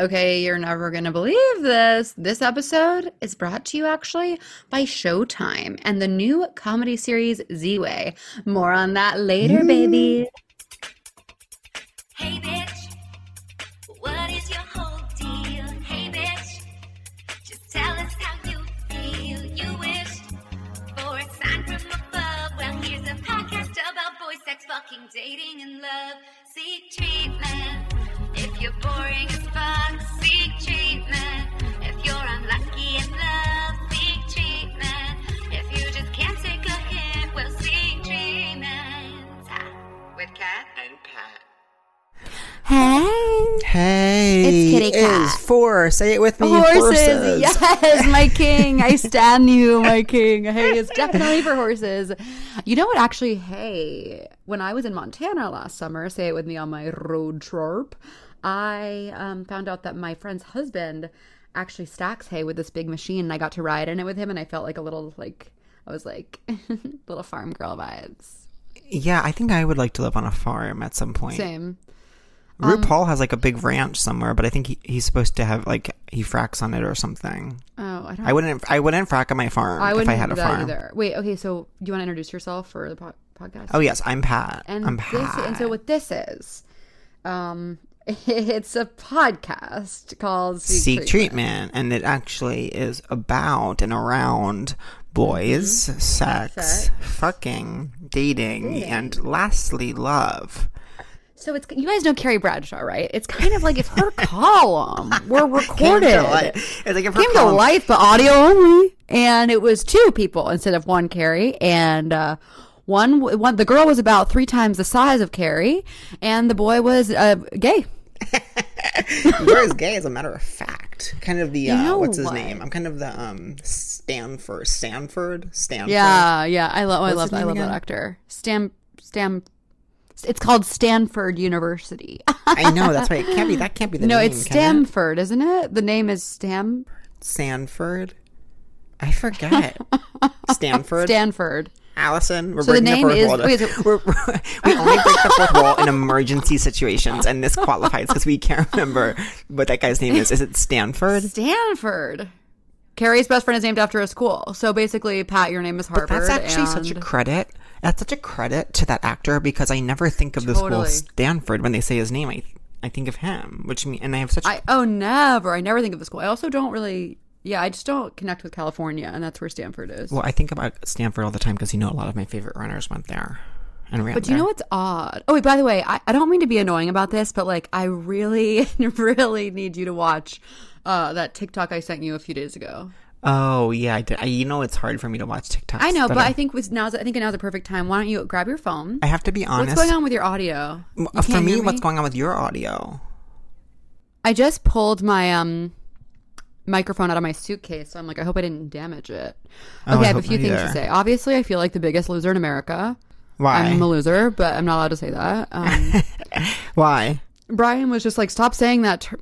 Okay, you're never going to believe this. This episode is brought to you actually by Showtime and the new comedy series Ziwe. More on that later, baby. Hey bitch, what is your whole deal? Hey bitch, just tell us how you feel. You wished for a sign from above. Well, here's a podcast about boy sex, fucking, dating, and love. Seek treatment four. Say it with me. Horses. Yes, my king. I stand you, my king. Hey, it's definitely for horses. You know what? Actually, hey, when I was in Montana last summer, say it with me on my road trip, I um, found out that my friend's husband actually stacks hay with this big machine, and I got to ride in it with him, and I felt like a little like I was like little farm girl vibes. Yeah, I think I would like to live on a farm at some point. Same. Um, RuPaul has like a big ranch somewhere, but I think he, he's supposed to have like he fracks on it or something. Oh, I don't. I wouldn't. I wouldn't frack on my farm I if I had a farm. either. Wait, okay. So, do you want to introduce yourself for the po- podcast? Oh yes, I'm Pat. and I'm this and so what this is um it's a podcast called Seek treatment, and it actually is about and around boys, sex, Mm-hmm. Sex. fucking, dating, and lastly, love. so it's you guys know carrie bradshaw right it's kind of like if her column were Came recorded to life. It's like if her came to life but audio only and it was two people instead of one carrie and uh one, one, the girl was about three times the size of Carrie, and the boy was uh, gay. You're as gay as a matter of fact. Kind of the uh, know what's his what? name? I'm kind of the um Stanford, Stanford, Stanford. Yeah, yeah. I love. I love. I love that actor. Stam. Stam. It's called Stanford University. I know that's right. It can't be that. Can't be the no, name. it's can it? Stamford, isn't it? The name is Stam. Sanford. I forget. Stanford. Stanford. Allison, we're So the name the is- wall. wait, so- We're, we only break the fourth wall in emergency situations, and this qualifies because we can't remember what that guy's name is. Is it Stanford? Stanford. Carrie's best friend is named after a school. So basically, Pat, your name is Harvard. That's actually such a credit. That's such a credit to that actor because I never think of the school Stanford when they say his name. I I think of him, which mean, and I have such. I oh never. I never think of the school. I also don't really. Yeah, I just don't connect with California, and that's where Stanford is. well, I think about Stanford all the time because you know a lot of my favorite runners went there and ran But you know what's odd? Oh wait, by the way, I, I don't mean to be annoying about this, but like I really, really need you to watch uh, that TikTok I sent you a few days ago. Oh yeah, I did. I, you know it's hard for me to watch TikTok. I know, but I think with now's I think now's a perfect time. Why don't you grab your phone? I have to be honest. What's going on with your audio? You For can't me, what's going on with your audio? I just pulled my um microphone out of my suitcase, so I'm like, I hope I didn't damage it. Okay, I I have a few things to say. Obviously, I feel like the biggest loser in America. Why? I'm a loser, but I'm not allowed to say that. Um, Why? Brian was just like, stop saying that. Ter-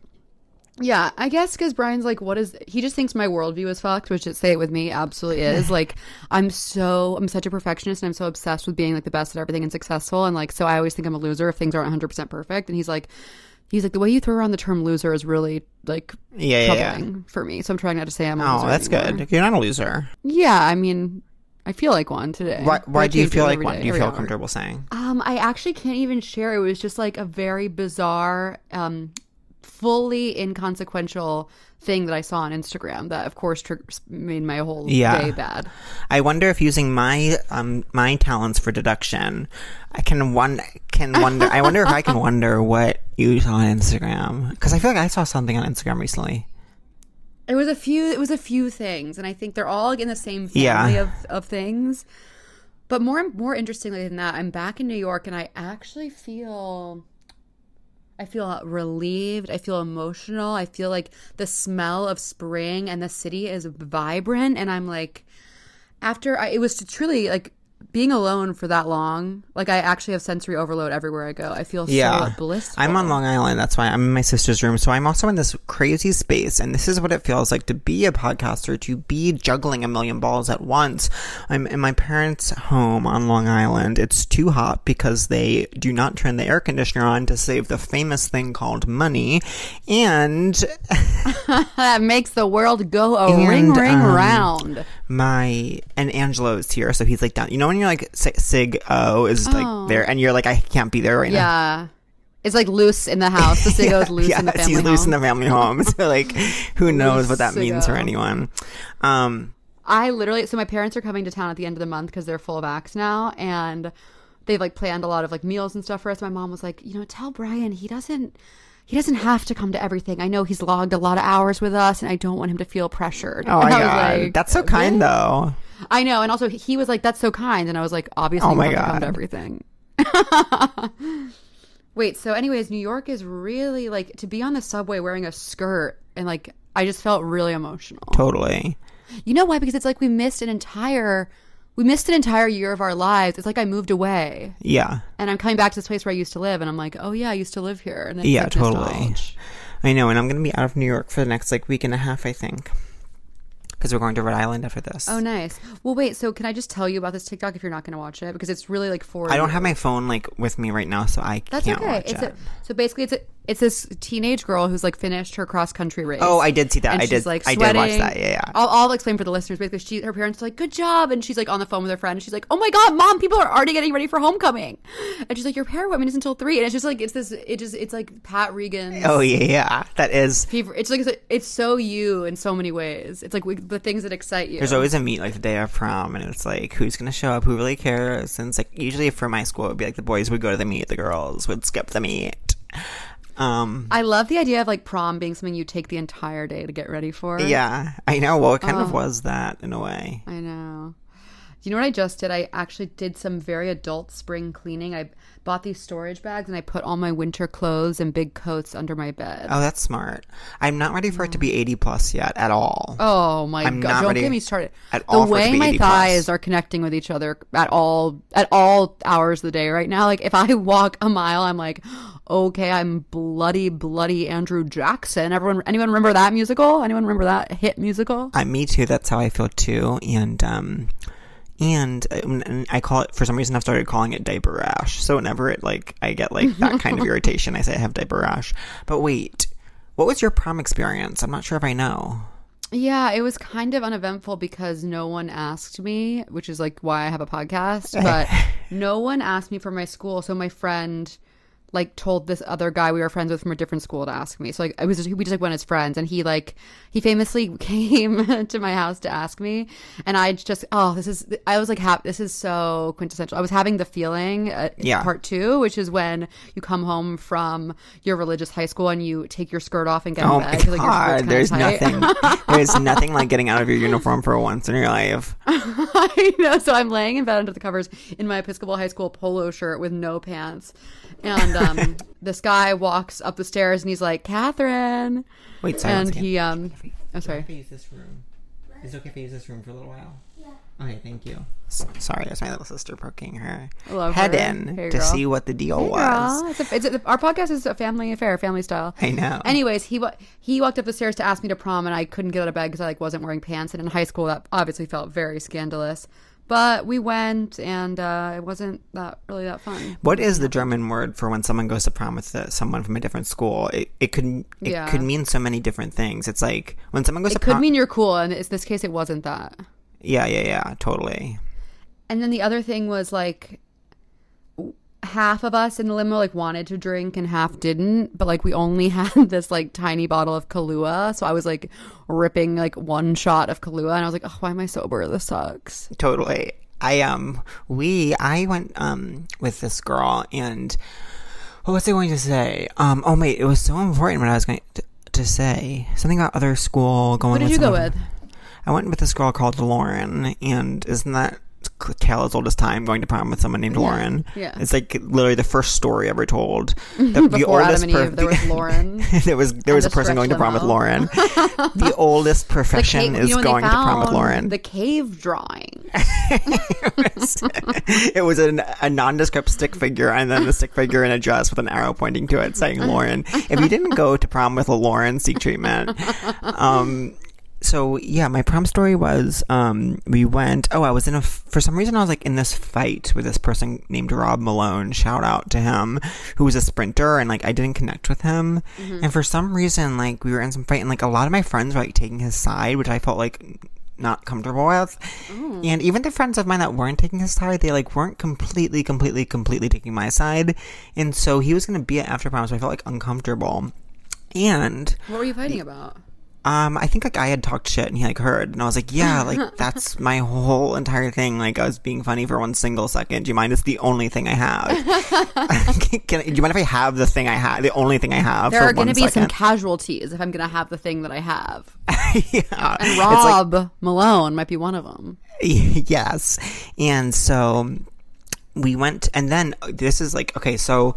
yeah, I guess because Brian's like, what is? He just thinks my worldview is fucked, which it, say it with me absolutely is. like, I'm so I'm such a perfectionist, and I'm so obsessed with being like the best at everything and successful, and like, so I always think I'm a loser if things aren't 100 percent perfect. And he's like, he's like, the way you throw around the term loser is really like Yeah, yeah, yeah. for me. So I'm trying not to say I'm a Oh, that's anymore. good. You're not a loser. Yeah, I mean, I feel like one today. Why? Why do you feel like one? day, Do you feel hour. comfortable saying? Um, I actually can't even share. It was just like a very bizarre, um, fully inconsequential thing that I saw on Instagram that, of course, tr- made my whole Yeah. day bad. I wonder if using my um my talents for deduction, I can one can wonder. I wonder if I can wonder what you saw on Instagram because I feel like I saw something on Instagram recently. It was a few. It was a few things, and I think they're all in the same family Yeah. of of things. But more more interestingly than that, I'm back in New York, and I actually feel. I feel relieved. I feel emotional. I feel like the smell of spring and the city is vibrant. And I'm like, after I, it was truly like being alone for that long. Like I actually have sensory overload everywhere I go. I feel Yeah, so blissful. I'm on Long Island. That's why I'm in my sister's room. So I'm also in this crazy space. And this is what it feels like to be a podcaster, to be juggling a million balls at once. I'm in my parents' home on Long Island. It's too hot because they do not turn the air conditioner on to save the famous thing called money. And that makes the world go a And, ring, ring um, round. my and Angelo's here, so he's like down. You know when you're like Sig O is Oh. like there, and you're like I can't be there right now. Yeah. It's like loose in the house. The Siggo's loose in the family he's loose in the family home. So like, who knows what that means for anyone? Um, I literally, so my parents are coming to town at the end of the month because they're full vax now, and they've like planned a lot of like meals and stuff for us. My mom was like, you know, tell Brian he doesn't. He doesn't have to come to everything. I know he's logged a lot of hours with us, and I don't want him to feel pressured. oh my And I was god, like, that's so kind though. I know, and also he was like, "That's so kind," and I was like, "Obviously, Oh my to God. to everything." Wait, so anyways, New York is really like to be on the subway wearing a skirt, and like I just felt really emotional. Totally. You know why? Because it's like we missed an entire, we missed an entire year of our lives. It's like I moved away, Yeah. and I'm coming back to this place where I used to live, and I'm like, "Oh yeah, I used to live here." And Yeah, like totally. nostalgia. I know, and I'm gonna be out of New York for the next like week and a half, I think, because we're going to Rhode Island after this. Oh, nice. Well, wait. So, can I just tell you about this TikTok if you're not going to watch it because it's really like for I don't have my phone like with me right now, so I That's can't okay. watch It's it. a, so basically it's a, it's this teenage girl who's like finished her cross country race. Oh, I did see that. I did- like I did watch that. Yeah, yeah. I'll, I'll explain for the listeners. Basically, she her parents are like, "Good job," and she's like on the phone with her friend. And she's like, "Oh my god, mom, people are already getting ready for homecoming," and she's like, "Your parent women is until three. and it's just like it's this. It just it's like Pat Regan. Oh yeah, yeah. That is. Fever. It's like it's, it's so you in so many ways. It's like we, the things that excite you. There's always a meet like the day of prom, and it's like who's gonna show up, who really cares. And it's like usually for my school, it would be like the boys would go to the meet, the girls would skip the meet. Um, I love the idea of like prom being something you take the entire day to get ready for. yeah, I know. Well, it kind Oh. of was that in a way. I know. You know what I just did? I actually did some very adult spring cleaning. I bought these storage bags and I put all my winter clothes and big coats under my bed. Oh, that's smart. I'm not ready for it to be 80 plus yet at all. Oh my I'm god! Don't get me started. at the all for it to way my 80 plus. thighs are connecting with each other at all at all hours of the day right now. Like if I walk a mile, I'm like, okay, I'm bloody, bloody Andrew Jackson. Everyone, anyone remember that musical? Anyone remember that hit musical? Uh, me too. That's how I feel too. And um, and, uh, I call it for some reason I've started calling it diaper rash. So whenever it like I get like that kind of irritation, I say I have diaper rash. But wait, what was your prom experience? I'm not sure if I know. Yeah, it was kind of uneventful because no one asked me, which is like why I have a podcast, but no one asked me for my school. So my friend like told this other guy we were friends with from a different school to ask me. So like I was just, we just like went as friends and he like he famously came to my house to ask me and I just oh this is I was like hap- this is so quintessential. I was having the feeling uh, Yeah. part 2 which is when you come home from your religious high school and you take your skirt off and get Oh in my bed like, your god, there's tight. nothing. there's nothing like getting out of your uniform for once in your life. I know. So I'm laying in bed under the covers in my Episcopal High School polo shirt with no pants. And um, this guy walks up the stairs and he's like, Catherine. Wait, sorry. and second. he, um, I'm sorry. Okay, use this room? Is it okay if I use this room for a little while? Yeah. Okay, thank you. S- sorry, that's my little sister poking her Love head her. in Hey, to girl. see what the deal was. Girl, it's a, it's a, our podcast is a family affair, family style. I know. Anyways, he wa- he walked up the stairs to ask me to prom, and I couldn't get out of bed because I like wasn't wearing pants. And in high school, that obviously felt very scandalous. But we went, and uh, it wasn't that really that fun. What is the German word for when someone goes to prom with uh, someone from a different school? It, it could it Yeah. could mean so many different things. It's like when someone goes to prom. It to could prom. mean you're cool, and in this case, it wasn't that. yeah, yeah, yeah, totally. And then the other thing was like half of us in the limo like wanted to drink and half didn't, but like we only had this like tiny bottle of Kahlua, so I was like ripping like one shot of Kahlua and I was like, "Oh, why am I sober? This sucks." Totally. I um we I went um with this girl and what was I going to say? Um oh wait, it was so important what I was going to, to say. Something about other school going What did you go with? I went with this girl called Lauren and isn't that tale as old as time going to prom with someone named Lauren. yeah. It's like literally the first story ever told. The, Before Adam and Eve, there was Lauren. there was there was a person going to prom with. Lauren. the oldest profession cave- is you know, going to prom with Lauren. The cave drawing. it was an, a nondescript stick figure and then the stick figure in a dress with an arrow pointing to it saying Lauren. If you didn't go to prom with a Lauren, seek treatment. Um, so yeah, my prom story was um, we went. Oh, I was in a. For some reason, I was like in this fight with this person named Rob Malone. Shout out to him, who was a sprinter, and like I didn't connect with him. And for some reason, like we were in some fight, and like a lot of my friends were like taking his side, which I felt like not comfortable with. And even the friends of mine that weren't taking his side, they like weren't completely, completely, completely taking my side. And so he was gonna be at after prom, so I felt like uncomfortable. And What were you fighting about? Um, I think like I had talked shit and he like heard, and I was like, yeah, like that's my whole entire thing. Like I was being funny for one single second. Do you mind? It's the only thing I have. Can, do you mind if I have the thing I have? The only thing I have. There are going to be some casualties if I'm going to have the thing that I have. yeah. And It's like- Rob Malone might be one of them. yes. And so we went, and then this is like, okay, so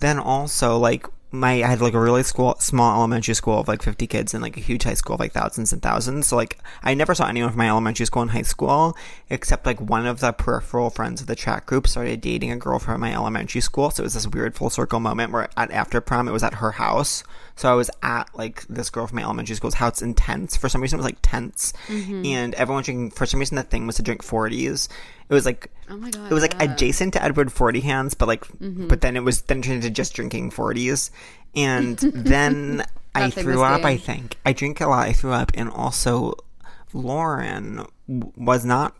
then also, like, my, I had like a really school, small elementary school of like 50 kids and like a huge high school of like thousands and thousands. So like, I never saw anyone from my elementary school and high school, except like one of the peripheral friends of the chat group started dating a girl from my elementary school. So it was this weird full circle moment where at after prom, it was at her house. So I was at like this girl from my elementary school's house in tents. For some reason, it was like tents, mm-hmm. and everyone drinking. For some reason, the thing was to drink 40s. It was like Oh my God, it was like yeah. adjacent to Edward Forty Hands, but like, Mm-hmm. but then it was then turned into just drinking 40s, and then I threw up. I think I drink a lot. I threw up, and also Lauren w- was not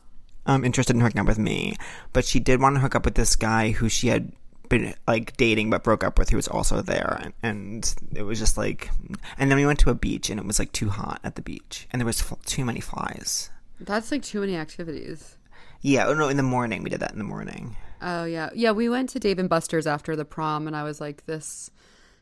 um, interested in hooking up with me, but she did want to hook up with this guy who she had been like dating but broke up with who was also there and, and it was just like and then we went to a beach and it was like too hot at the beach and there was f- too many flies That's like too many activities. Yeah oh no in the morning we did that in the morning Oh yeah, yeah. We went to Dave and Buster's after the prom, and I was like, "This,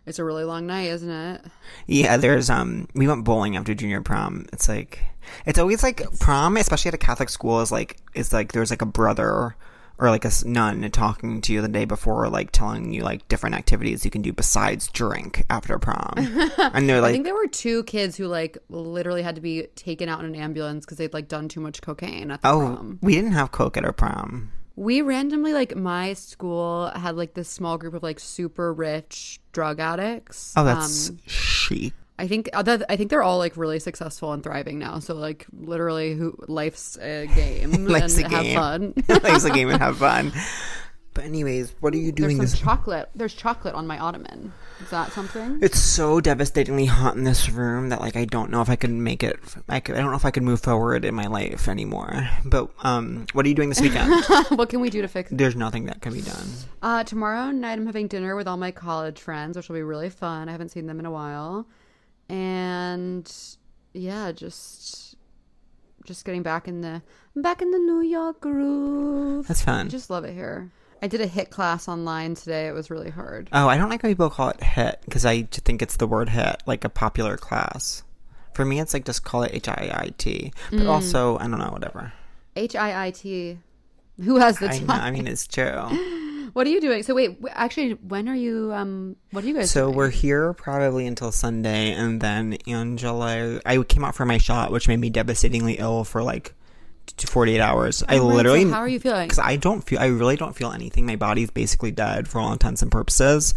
it's a really long night, isn't it?" Yeah, there's um we went bowling after junior prom. It's like it's always like prom, especially at a Catholic school is like it's like there's like a brother or like a nun talking to you the day before like telling you like different activities you can do besides drink after prom. and they're like, I think there were two kids who like literally had to be taken out in an ambulance because they'd like done too much cocaine at the Oh, prom. we didn't have coke at our prom. We randomly like my school had like this small group of like super rich drug addicts. Oh, that's Um, chic. I think other- I think they're all like really successful and thriving now. So like literally, who life's a game Life's and a have game. fun. Life's a game and have fun. But anyways, what are you There's doing some this chocolate. There's chocolate on my ottoman. Is that something? It's so devastatingly hot in this room that like I don't know if I can make it. I, could, I don't know if I can move forward in my life anymore. But um, what are you doing this weekend? what can we do to fix it? There's nothing that can be done. Uh, tomorrow night, I'm having dinner with all my college friends, which will be really fun. I haven't seen them in a while, and yeah, just just getting back in the back in the New York groove. That's fun. I just love it here. I did a hit class online today. It was really hard. oh, I don't like when people call it hit because I think it's the word hit, like a popular class. For me, it's like just call it H I I T. But Mm. also, I don't know, whatever. H I I T. Who has the I, time? know, I mean, it's true. What are you doing? So wait, actually, when are you? Um, what are you guys? So doing? we're here probably until Sunday, and then Angelo. I came out for my shot, which made me devastatingly ill for like t- 48 hours. I so literally. how are you feeling? Because I don't feel. I really don't feel anything. My body's basically dead for all intents and purposes.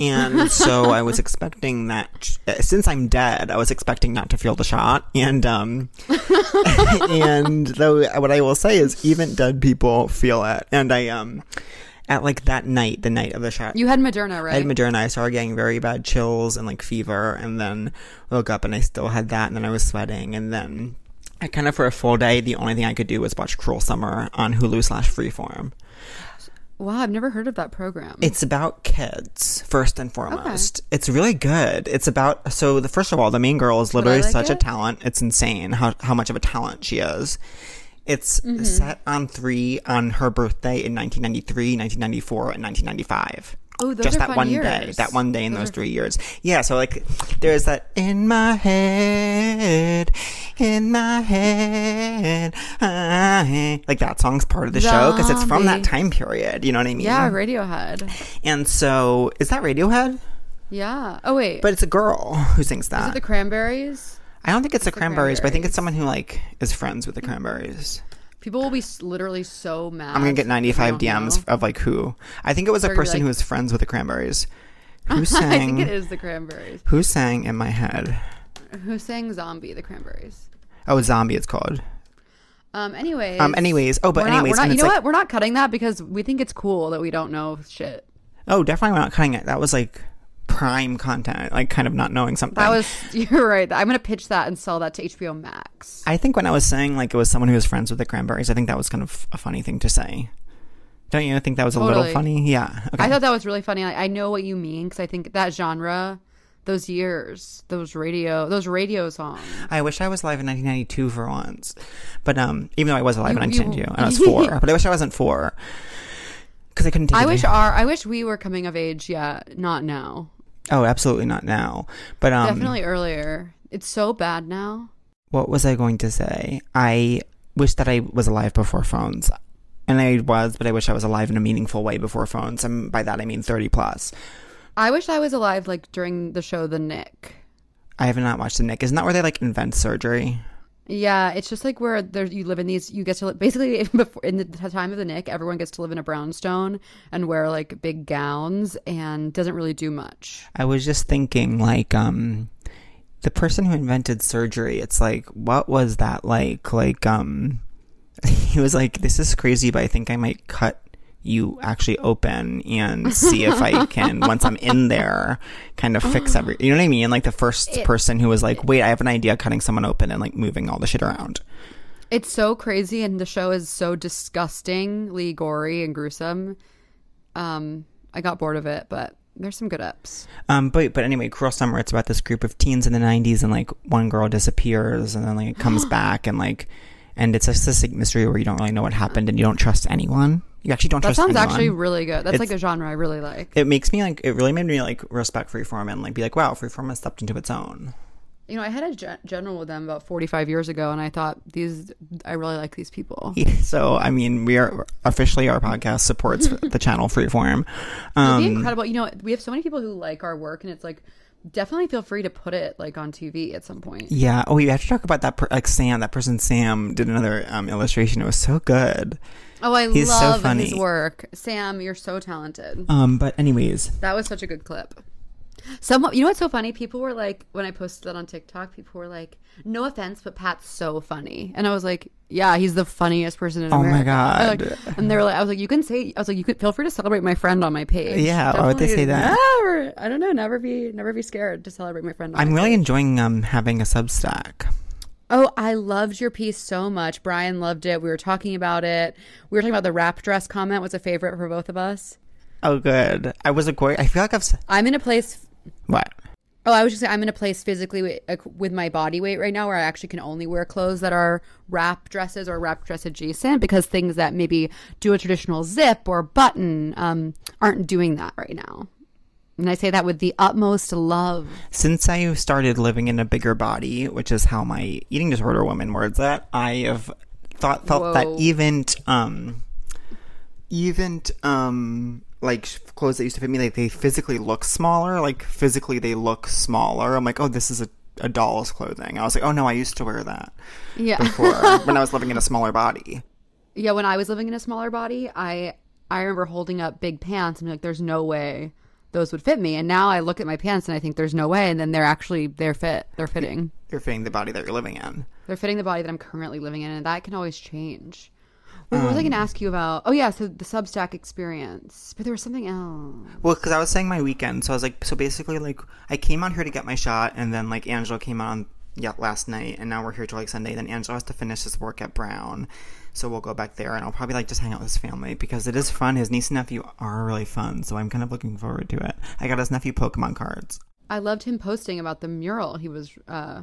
And so I was expecting that since I'm dead, I was expecting not to feel the shot. And um and though what I will say is even dead people feel it. And I um at like that night, the night of the shot, you had Moderna, right? I had Moderna. I started getting very bad chills and like fever, and then woke up and I still had that, and then I was sweating, and then I kind of for a full day, the only thing I could do was watch Cruel Summer on Hulu slash Freeform. wow, I've never heard of that program. It's about kids first and foremost. It's really good. It's about so the first of all, the main girl is literally like such a talent. It's insane how how much of a talent she is. It's Mm-hmm. set on three on her birthday in 1993, 1994, and 1995. Oh, those are fun years. just that one day, that one day in Those those are- three years. Yeah, so like there's that in my head, in my head. I- Like that song's part of the show because it's from that time period. You know what I mean? Yeah, Radiohead. And so, is that Radiohead? Yeah. Oh wait, But it's a girl who sings that. Is it the Cranberries? I don't think it's, the the Cranberries, but I think it's someone who like is friends with the Cranberries. People will be literally so mad. I'm gonna get 95 DMs know. of like who. I think it was a They're gonna person like- who was friends with the Cranberries. Who sang? I think it is the Cranberries. who sang in my head? Who sang "Zombie"? The Cranberries. Oh, Zombie. It's called. Um. Anyways. Um. Anyways. Oh, but we're not, anyways. we're not, you know like, what? We're not cutting that because we think it's cool that we don't know shit. Oh, definitely we're not cutting it. That was like prime content. Like kind of not knowing something. That was you're right. I'm gonna pitch that and sell that to HBO Max. I think when I was saying like it was someone who was friends with the Cranberries, I think that was kind of a funny thing to say. Don't you think that was a little funny? Yeah. Okay. I thought that was really funny. I, I know what you mean because I think that genre, those years, those radio, those radio songs. I wish I was live in 1992 for once, but um, even though I was alive in You- you- 1992, and I was four, but I wish I wasn't four because I couldn't take. I it wish our I wish we were coming of age. Yeah, not now. Oh, absolutely not now. But um, Definitely earlier. It's so bad now. what was I going to say? I wish that I was alive before phones. And I was, but I wish I was alive in a meaningful way before phones. And by that I mean 30 plus. I wish I was alive like during the show The Knick. I have not watched the Knick. Isn't that where they like invent surgery? Yeah, it's just like where there you live in these. You get to li- basically before in the time of the Knick, everyone gets to live in a brownstone and wear like big gowns and doesn't really do much. I was just thinking, like, um, the person who invented surgery, it's like, what was that like? Like, um, he was like, this is crazy, but I think I might cut you actually open and see if I can, once I'm in there, kind of fix every, you know what I mean? Like the first person who was like, wait, I have an idea cutting someone open and like moving all the shit around. It's so crazy, and the show is so disgustingly gory and gruesome. Um, I got bored of it, but there's some good ups. Um, but but anyway, Cruel Summer. It's about this group of teens in the '90s, and like one girl disappears, and then like it comes back, and like, and it's just this mystery where you don't really know what happened, and you don't trust anyone. You actually don't That trust. That sounds anyone. actually really good. That's like a genre I really like. It makes me like. It really made me like respect Freeform and like be like, wow, Freeform has stepped into its own. You know, I had a gen- general with them about 45 years ago, and I thought these, I really like these people. So I mean, we are officially our podcast supports the channel Freeform. It'd Um, be incredible. You know, we have so many people who like our work, and it's like, definitely feel free to put it like on TV at some point. yeah. Oh, you have to talk about that. Per- like Sam, that person Sam did another um, illustration. It was so good. Oh, I He's so love his work. Sam, you're so talented. Um, but anyways, That was such a good clip. Some, you know what's so funny? People were like, when I posted that on TikTok, people were like, "No offense, but Pat's so funny," and I was like, "Yeah, he's the funniest person in the world. Oh my God. Like- and they were like, "I was like, you can say," I was like, "You could feel free to celebrate my friend on my page." Yeah, why would they say that? Never, I don't know. Never be, never be scared to celebrate my friend. On I'm my really page. enjoying um having a Substack. Oh, I loved your piece so much. Brian loved it. We were talking about it. We were talking about the wrap dress comment was a favorite for both of us. Oh, good. I was a great. I feel like I've I'm in a place what? Oh, I was just saying, I'm in a place physically with, with my body weight right now where I actually can only wear clothes that are wrap dresses or wrap dress adjacent because things that maybe do a traditional zip or button um, aren't doing that right now. And I say that with the utmost love. Since I started living in a bigger body, which is how my eating disorder woman words that, I have thought felt that even um even um like clothes that used to fit me like they physically look smaller like physically they look smaller i'm like oh this is a, a doll's clothing i was like oh no i used to wear that Yeah. before when i was living in a smaller body yeah, when I was living in a smaller body, I I remember holding up big pants and be like, there's no way those would fit me. And now I look at my pants and I think there's no way. And then they're actually, they're fit. They're fitting. you're fitting the body that you're living in They're fitting the body that I'm currently living in, and that can always change. Wait, what was I going to ask you about? Oh yeah, so the Substack experience, but there was something else. Well, because I was saying my weekend, so I was like, so basically, like, I came out here to get my shot, and then like Angelo came on yeah last night, and now we're here till like Sunday. Then Angelo has to finish his work at Brown, so we'll go back there, and I'll probably like just hang out with his family because it is fun. His niece and nephew are really fun, so I'm kind of looking forward to it. I got his nephew Pokemon cards. I loved him posting about the mural he was uh,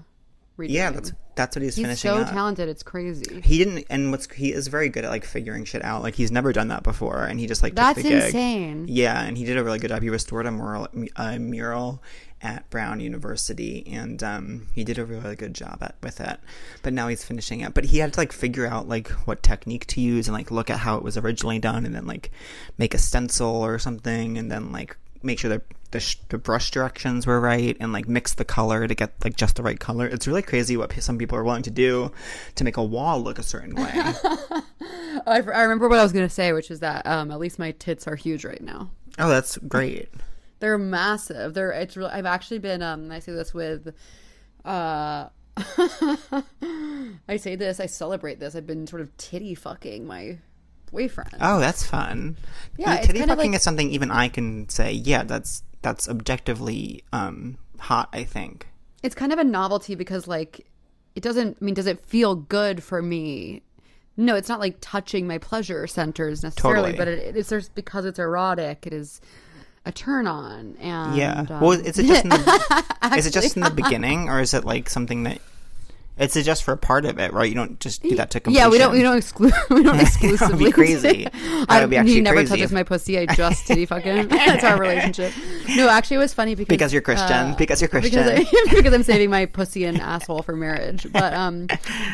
redoing. Yeah, that's that's what he's, finishing. he's finishing. so up. talented. It's crazy. He didn't, and what's he is very good at like figuring shit out. Like he's never done that before, and he just like took That's the gig. insane. Yeah, and he did a really good job. He restored a mural, a mural, at Brown University, and um, he did a really good job at with it. But now he's finishing it. But he had to like figure out like what technique to use and like look at how it was originally done, and then like make a stencil or something, and then like make sure that the, sh- the brush directions were right and like mix the color to get like just the right color. It's really crazy what p- some people are willing to do to make a wall look a certain way. I, I remember what I was gonna say, which is that um, at least my tits are huge right now. oh, that's great. They're massive. They're it's real. I've actually been um. I say this with, uh, I say this. I celebrate this. I've been sort of titty fucking my boyfriend. Oh, that's fun. Yeah, titty fucking like- is something even I can say. Yeah, that's that's objectively um hot. I think. it's kind of a novelty because like it doesn't. I mean, does it feel good for me? No, it's not like touching my pleasure centers necessarily, Totally. but it, it's just because it's erotic. It is a turn on, and Yeah. um, well, is it just in the, is it just in the beginning, or is it like something that it's just for a part of it, right? You don't just do that to completion. Yeah, we don't we don't exclude we don't exclusively crazy. say- That would be I, actually he never crazy touches my pussy. I just titty fucking. That's our relationship. No, actually, it was funny because Because you're Christian. Because you're Because, Christian. I, because I'm saving my pussy and asshole for marriage. But um,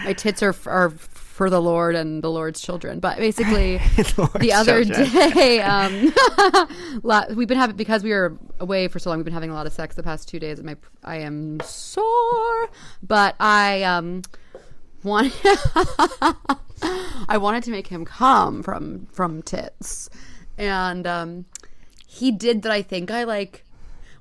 my tits are are for the Lord and the Lord's children. But basically, Lord's the other children. day, um, we've been having because we were away for so long. We've been having a lot of sex the past two days. And my I am sore, but I um want I wanted to make him come from from tits, and um, he did that. I think I like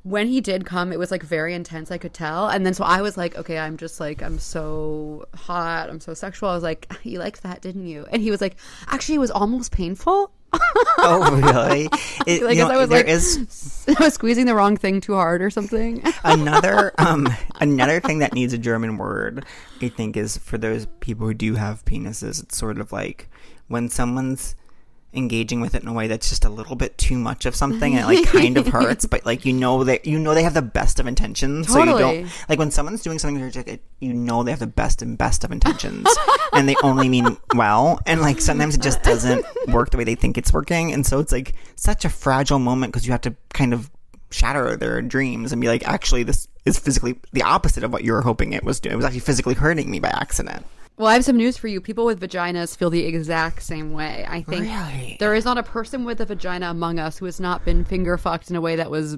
when he did come, it was like very intense. I could tell, and then so I was like, okay, I'm just like I'm so hot, I'm so sexual. I was like, you liked that, didn't you? And he was like, actually, it was almost painful. oh, really? It, Like, you know, I was there like, is I was squeezing the wrong thing too hard or something. another um another thing that needs a German word, I think, is for those people who do have penises. It's sort of like when someone's engaging with it in a way that's just a little bit too much of something and it like kind of hurts but like you know that you know they have the best of intentions so you don't like when someone's doing something you know they have the best and best of intentions and they only mean well and like sometimes it just doesn't work the way they think it's working and so it's like such a fragile moment because you have to kind of shatter their dreams and be like actually this is physically the opposite of what you were hoping it was doing. It was actually physically hurting me by accident Well, I have some news for you. People with vaginas feel the exact same way. I think Really? there is not a person with a vagina among us who has not been finger fucked in a way that was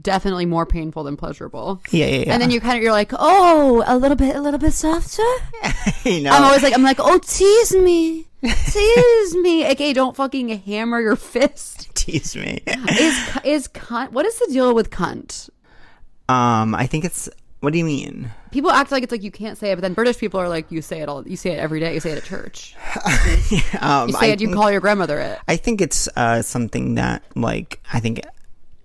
definitely more painful than pleasurable. yeah yeah, yeah. And then you kind of you're like, oh, a little bit, a little bit softer. you know I'm always like, I'm like, oh, tease me, tease me. Okay, don't fucking hammer your fist. tease me Is is cunt? What is the deal with cunt? um i think it's what do you mean People act like it's like you can't say it, but then British people are like, you say it all. You say it every day. You say it at church. um You say I it. You think- call your grandmother it. I think it's uh, something that, like, I think,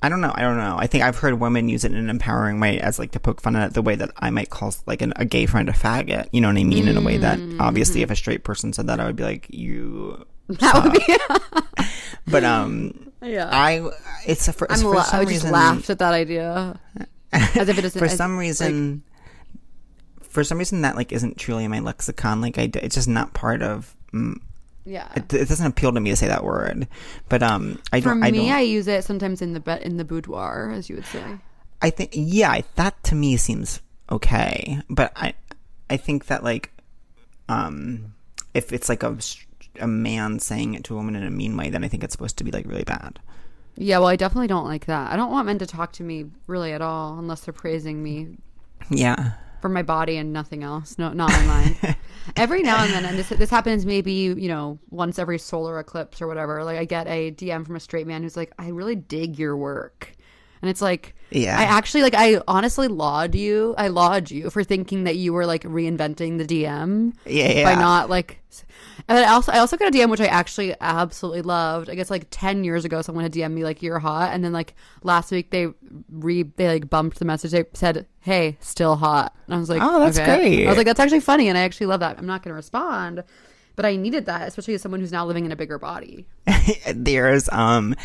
I don't know, I don't know. I think I've heard women use it in an empowering way as, like, to poke fun at the way that I might call, like, an, a gay friend a faggot. You know what I mean? In a way that, Mm-hmm. obviously, if a straight person said that, I would be like, you. That would be. But, um, Yeah. I, it's a, for, I'm for la- some I just reason, laughed at that idea. As if it isn't. for some reason, for some reason that, like, isn't truly in my lexicon. Like, I, it's just not part of, mm, yeah. it, it doesn't appeal to me to say that word. But, um, I For don't, I me, don't. I use it sometimes in the be- in the boudoir, as you would say. I think yeah, I- that to me seems okay, but I I think that like um if it's like a a man saying it to a woman in a mean way, then I think it's supposed to be like really bad. Yeah, well, I definitely don't like that. I don't want men to talk to me really at all unless they're praising me Yeah. for my body and nothing else. No, not my mind. every now and then, and this this happens maybe you know once every solar eclipse or whatever. Like I get a DM from a straight man who's like, "I really dig your work," and it's like, Yeah. I actually like. I honestly laud you. I laud you for thinking that you were like reinventing the DM. Yeah, yeah. by not like and then I also I also got a DM which I actually absolutely loved. I guess like ten years ago someone had DM me like you're hot and then like last week they re they like bumped the message they said, Hey, still hot. And I was like, Oh, that's okay. great. I was like, That's actually funny and I actually love that. I'm not gonna respond. But I needed that, especially as someone who's now living in a bigger body. There's um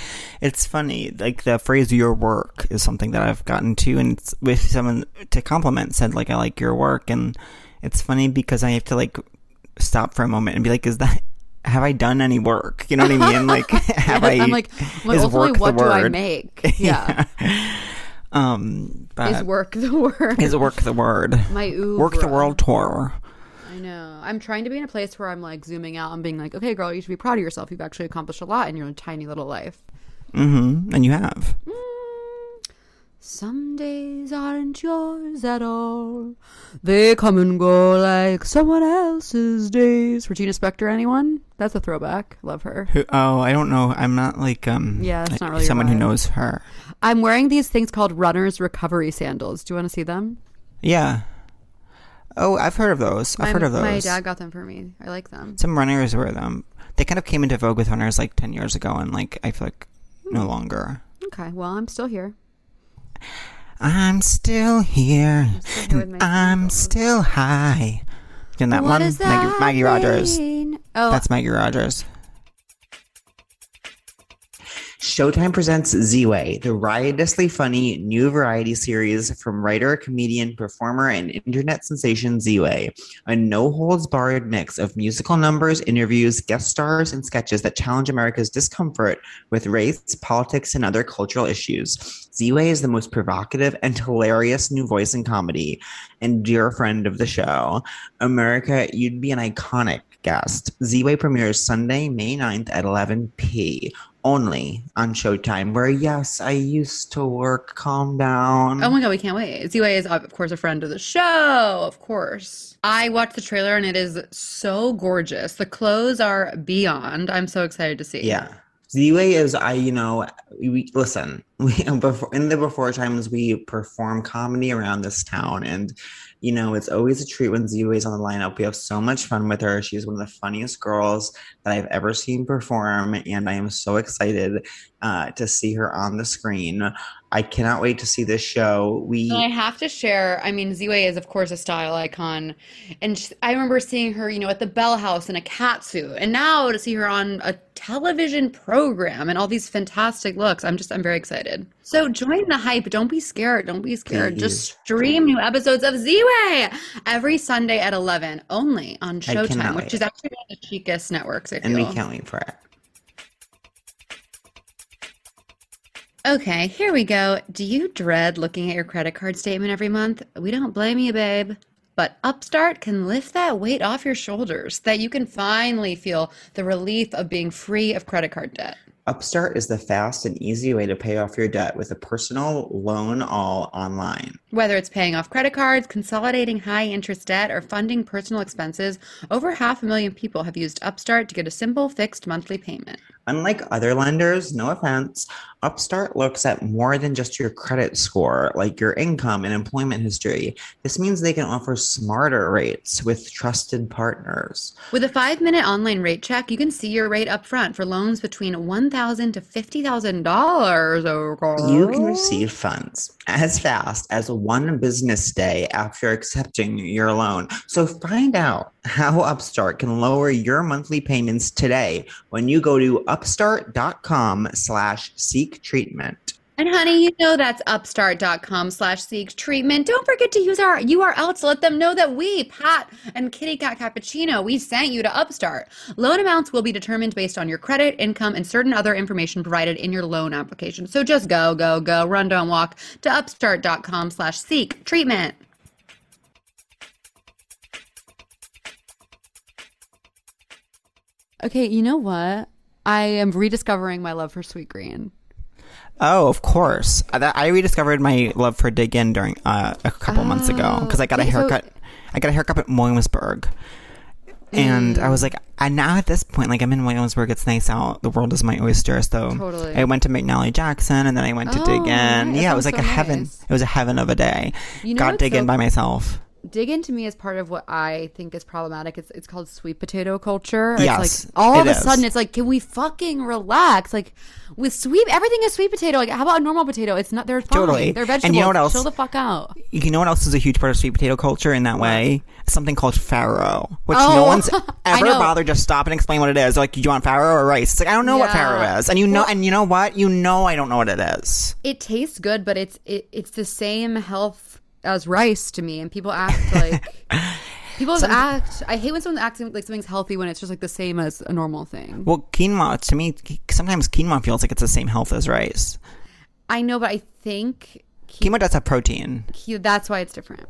it's funny, like the phrase your work is something that I've gotten to and it's with someone to compliment said like I like your work and it's funny because I have to like stop for a moment and be like, is that have I done any work? You know what I mean? Like have I I'm like, I'm is work the what do I make? Yeah. Um, but Is work the word? is work the word? My ooh. Work the world tour. I know. I'm trying to be in a place where I'm like zooming out and being like, okay, girl, you should be proud of yourself. You've actually accomplished a lot in your tiny little life. Mm-hmm. And you have. Some days aren't yours at all. They come and go like someone else's days. Regina Spektor, anyone? That's a throwback. Love her. Who, oh, I don't know. I'm not like um. Yeah, it's not really someone who knows her. I'm wearing these things called runners recovery sandals. Do you want to see them? Yeah. Oh, I've heard of those. I've heard of those. My dad got them for me. I like them. Some runners wear them. They kind of came into vogue with runners like ten years ago, and like I feel like Hmm. no longer. Okay, well, I'm still here. I'm still here. still here with and my I'm still high. In that What one, does Maggie, that Maggie Rogers. Oh, That's Maggie Rogers. Showtime presents Ziwe, the riotously funny new variety series from writer, comedian, performer, and internet sensation Ziwe. A no-holds-barred mix of musical numbers, interviews, guest stars, and sketches that challenge America's discomfort with race, politics, and other cultural issues. Ziwe is the most provocative and hilarious new voice in comedy, and dear friend of the show. America, you'd be an iconic guest. Ziwe premieres Sunday, May 9th at 11p only on Showtime, where yes, I used to work. Calm down. Oh my god, we can't wait. Ziwe is of course a friend of the show, of course. I watched the trailer and it is so gorgeous. The clothes are beyond. I'm so excited to see. Yeah. Ziwe is I, you know, we listen. We before in the before times we perform comedy around this town, and you know it's always a treat when Ziwe is on the lineup. We have so much fun with her. She's one of the funniest girls that I've ever seen perform, and I am so excited uh, to see her on the screen. I cannot wait to see this show. We And I have to share, I mean, Ziwe is, of course, a style icon. And sh I remember seeing her, you know, at the Bell House in a cat suit. And now to see her on a television program and all these fantastic looks, I'm just, I'm very excited. So join the hype. Don't be scared. Don't be scared. Just Please. stream new episodes of Ziwe every Sunday at 11, only on Showtime, which is actually one of the chicest networks, I and we can't wait for it. Okay, here we go. Do you dread looking at your credit card statement every month? We don't blame you, babe. But Upstart can lift that weight off your shoulders, that you can finally feel the relief of being free of credit card debt. Upstart is the fast and easy way to pay off your debt with a personal loan all online. Whether it's paying off credit cards, consolidating high interest debt, or funding personal expenses, over half a million people have used Upstart to get a simple fixed monthly payment. Unlike other lenders, no offense, Upstart looks at more than just your credit score, like your income and employment history. This means they can offer smarter rates with trusted partners. With a five minute online rate check, you can see your rate up front for loans between $1,000 to $50,000. Oh. You can receive funds as fast as one business day after accepting your loan. So find out how Upstart can lower your monthly payments today when you go to upstart.com slash seek treatment. And honey, you know that's upstart.com slash seek treatment. Don't forget to use our URL to let them know that we, Pat and Kitty Cat Cappuccino, we sent you to Upstart. Loan amounts will be determined based on your credit, income, and certain other information provided in your loan application. So just go, go, go, run, don't walk to upstart.com slash seek treatment. Okay, you know what? I am rediscovering my love for Sweetgreen. Oh, of course. Uh, that- I rediscovered my love for Dig Inn during uh, a couple months ago because I got a Oh, yeah, so- haircut. I got a haircut at Williamsburg, and I was like, and now at this point, like I'm in Williamsburg, it's nice out. The world is my oyster. So Totally. I went to McNally Jackson, and then I went to Oh, Dig Inn. nice. Yeah, it was like so a heaven. nice. It was a heaven of a day. You know got Dig Inn so- by myself. Dig into me is part of what I think is problematic. It's it's called sweet potato culture. It's Yes, like all of a is. sudden it's like, can we fucking relax? Like with sweet everything is sweet potato. Like how about a normal potato? It's not they're fine. Totally. They're vegetables. And you know what else? Chill the fuck out. You know what else is a huge part of sweet potato culture in that way? Something called farro, which Oh, no one's ever bothered to stop and explain what it is. Like, do you want farro or rice? It's like I don't know what Yeah. farro is, and you know, Well- and you know what? You know, I don't know what it is. It tastes good, but it's it, it's the same health as rice to me. And people act like people act. I hate when someone acts like something's healthy when it's just like the same as a normal thing. Well, quinoa to me, sometimes quinoa feels like it's the same health as rice. I know, but I think quinoa does have protein. That's why it's different.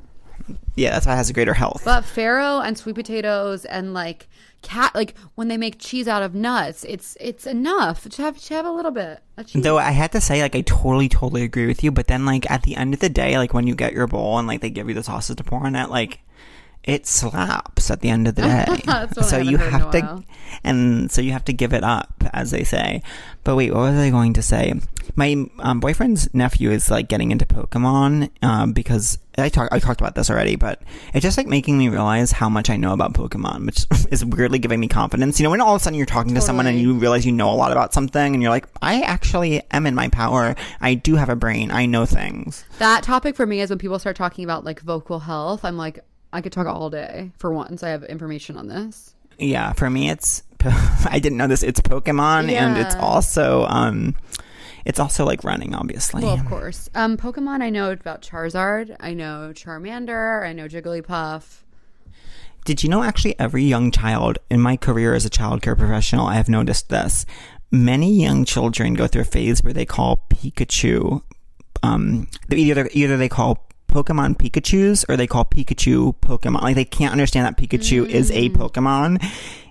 Yeah, that's why it has a greater health. But farro and sweet potatoes and like cat like when they make cheese out of nuts, it's it's enough to have to have a little bit. of cheese. Though I had to say, like, I totally, totally agree with you. But then, like, at the end of the day, like, when you get your bowl and like they give you the sauces to pour on it, like, it slaps at the end of the day. That's what I so you have to, and so you have to give it up, as they say. But wait, what was I going to say? My um, boyfriend's nephew is like getting into Pokemon um, because I talked I talked about this already, but it's just like making me realize how much I know about Pokemon, which is weirdly giving me confidence. You know, when all of a sudden you're talking to someone and you realize you know a lot about something, and you're like, I actually am in my power. I do have a brain. I know things. That topic for me is when people start talking about like vocal health. I'm like, I could talk all day. For once, I have information on this. Yeah, for me, it's I didn't know this. It's Pokemon, and it's also um, it's also like running, obviously. Well, of course. Um, Pokemon. I know about Charizard. I know Charmander. I know Jigglypuff. Did you know actually every young child in my career as a child care professional, I have noticed this. Many young children go through a phase where they call Pikachu, um, either either they call Pokemon Pikachu's or they call Pikachu Pokemon. Like they can't understand that Pikachu is a Pokemon.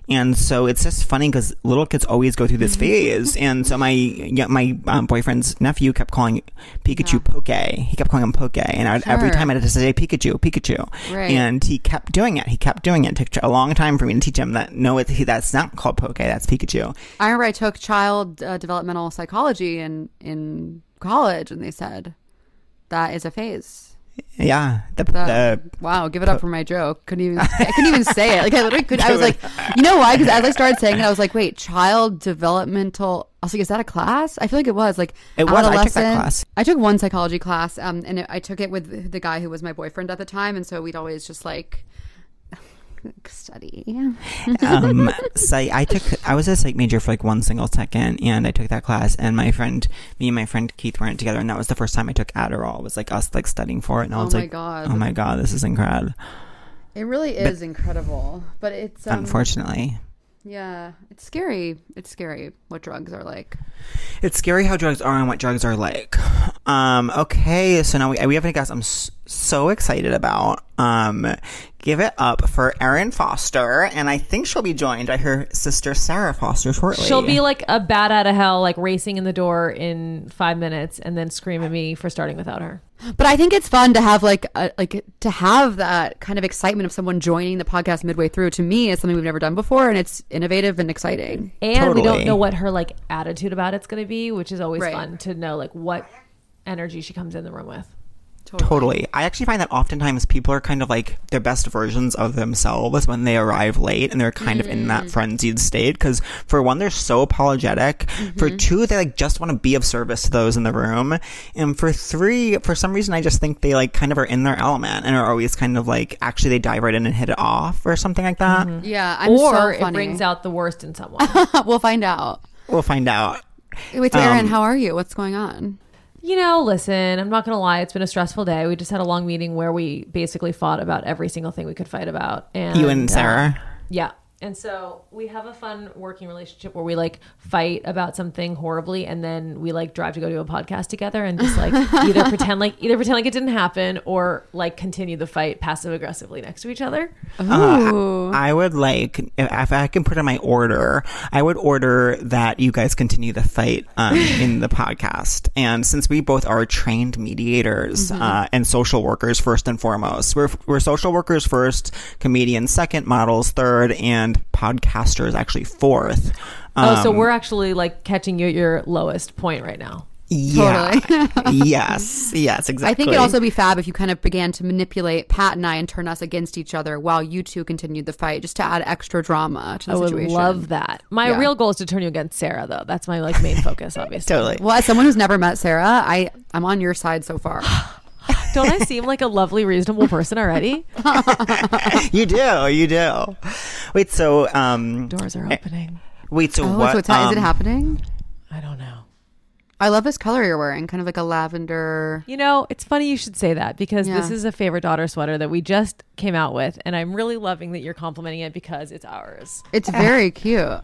And so it's just funny because little kids always go through this phase. And so my yeah, my um, boyfriend's nephew kept calling Pikachu Poke. He kept calling him Poke. And I, every time I had to say Pikachu, Pikachu. Right. And he kept doing it. He kept doing it. It took a long time for me to teach him that no, it, he, that's not called Poke. That's Pikachu. I remember I took child uh, developmental psychology in in college, and they said that is a phase. Yeah. The, the wow, give it up for my joke. Couldn't even I couldn't even say it. Like I literally could. I was like, you know why? Because as I started saying it, I was like, wait, child developmental. I was like, is that a class? I feel like it was like It was. I took that class. I took one psychology class, um, and it, I took it with the guy who was my boyfriend at the time, and so we'd always just like study. um, psych, I took, I was a psych major for like one single second, and I took that class, and my friend, me and my friend Keith weren't together, and that was the first time I took Adderall. It was like us like studying for it, and I Oh was my like, God. oh my god, this is incredible. It really is incredible, but it's um, Unfortunately, yeah, it's scary. It's scary what drugs are like. it's scary how drugs are and what drugs are like. Um, okay, so now we we have a guest I'm so excited about. Um, give it up for Erin Foster, and I think she'll be joined by her sister Sara Foster shortly. She'll be like a bat out of hell, like racing in the door in five minutes, and then scream at me for starting without her. But I think it's fun to have like a, like to have that kind of excitement of someone joining the podcast midway through. To me, is something we've never done before, and it's innovative and exciting. And we don't know what her like attitude about it's going to be, which is always Right. fun to know like what energy she comes in the room with. Totally. I actually find that oftentimes people are kind of like their best versions of themselves when they arrive late and they're kind of in Mm. that frenzied state. Because for one, they're so apologetic. For Mm-hmm. two, they like just want to be of service to those in the room. And for three, for some reason, I just think they like kind of are in their element and are always kind of like actually they dive right in and hit it off or something like that. Yeah, I'm or so it brings out the worst in someone. we'll find out. We'll find out. Wait, so Erin, Um, how are you? What's going on? You know, listen, I'm not going to lie. It's been a stressful day. We just had a long meeting where we basically fought about every single thing we could fight about. And You and uh, Sara. Yeah. And so we have a fun working relationship where we like fight about something horribly and then we like drive to go do a podcast together and just like either pretend like either pretend like it didn't happen or like continue the fight passive aggressively next to each other. Ooh. I would like if, if I can put in my order, I would order that you guys continue the fight um, in the podcast. And since we both are trained mediators uh, and social workers first and foremost, we're we're social workers first, comedians second, models third, and podcasters actually fourth. oh, so Um, we're actually like catching you at your lowest point right now. yeah, yes, yes, exactly. I think it'd also be fab if you kind of began to manipulate Pat and I and turn us against each other while you two continued the fight, just to add extra drama to the I would situation. love that. My Yeah. real goal is to turn you against Sara though. That's my like main focus obviously. totally. Well, as someone who's never met Sara, I I'm on your side so far. Don't I seem like a lovely reasonable person already? You do, you do. Wait, so um, Doors are opening. wait, so Oh, what? so it's, is it um, happening? I don't know. I love this color you're wearing, kind of like a lavender. You know, it's funny you should say that because this is a favorite daughter sweater that we just came out with, and I'm really loving that you're complimenting it because it's ours. It's very cute.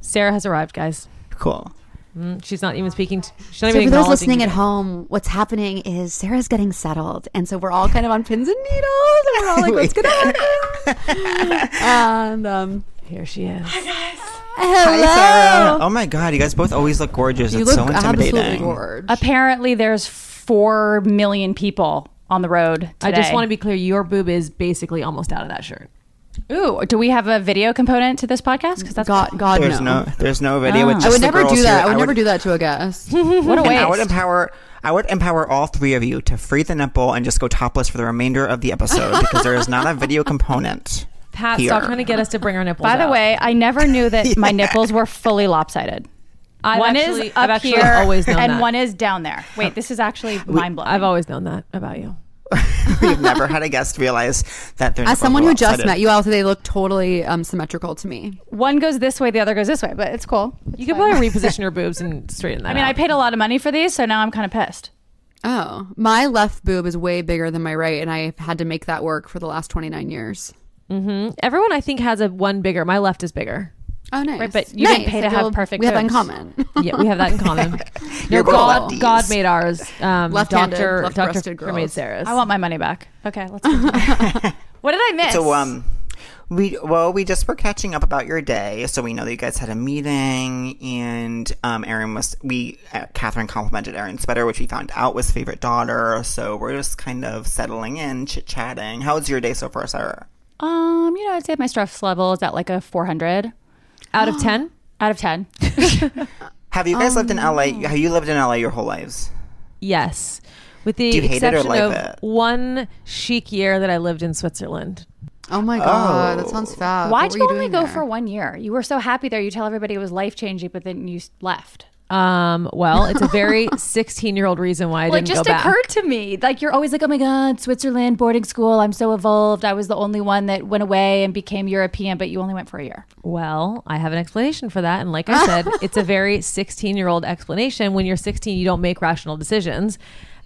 Sara has arrived, guys. Cool. Mm, She's not even speaking. To, she's not So even for those listening you. at home, what's happening is Sara's getting settled, and so we're all kind of on pins and needles, and we're all like, "What's gonna happen?" and um, Here she is. Hi, guys. Sara. Oh my god, you guys both always look gorgeous. you it's look so absolutely intimidating. gorgeous. Apparently, there's four million people on the road. Today. I just want to be clear. Your boob is basically almost out of that shirt. Ooh, do we have a video component to this podcast? Because that's God, God, There's no. no, there's no video. with Oh. just I would the never girls do that. here. I would never do that to a guest. what a And waste. I would empower. I would empower all three of you to free the nipple and just go topless for the remainder of the episode because there is not a video component. Pat, here. stop trying to get us to bring our nipples. By the out. way, I never knew that my nipples were fully lopsided. I've one actually- is I've up actually here, always known and that. one is down there. Wait, this is actually mind blowing. I've always known that about you. We've never had a guest realize that they're As someone who just met you, I'll they look totally um, symmetrical to me. one goes this way, the other goes this way, but it's cool. You could probably reposition your boobs and straighten that. I mean, I paid a lot of money for these, so now I'm kind of pissed. Oh, my left boob is way bigger than my right, and I've had to make that work for the last 29 years. Everyone, I think, has a one bigger. My left is bigger. Oh, nice. Right, but you didn't pay to have we'll- perfect We have that in common. Yeah, we have that in common. You're God, lefties. God made ours. Um, Left-handed, Doctor, left-breasted Doctor made girls. Sara's. I want my money back. Okay, let's. continue. what did I miss? So um, we well we just were catching up about your day, so we know that you guys had a meeting, and um, Erin was we uh, Catherine complimented Erin's sweater, which we found out was favorite daughter. So we're just kind of settling in, chit chatting. How's your day so far, Sara? um, you know, I'd say my stress level is at like a 400 out of ten. out of 10. Have you guys lived in um, LA? Have you lived in LA your whole lives? Yes, with the Do you hate it or exception like of it? one chic year that I lived in Switzerland. oh my god, that sounds fab. Why'd What you only doing go there? for one year? You were so happy there. You tell everybody it was life changing, but then you s- left. Um, well, it's a very 16 year old reason why I Well, didn't go back. It just occurred to me. Like you're always like, oh my god, Switzerland boarding school. I'm so evolved. I was the only one that went away and became European, but you only went for a year. Well, I have an explanation for that. And like I said, it's a very 16 year old explanation. When you're 16, you don't make rational decisions.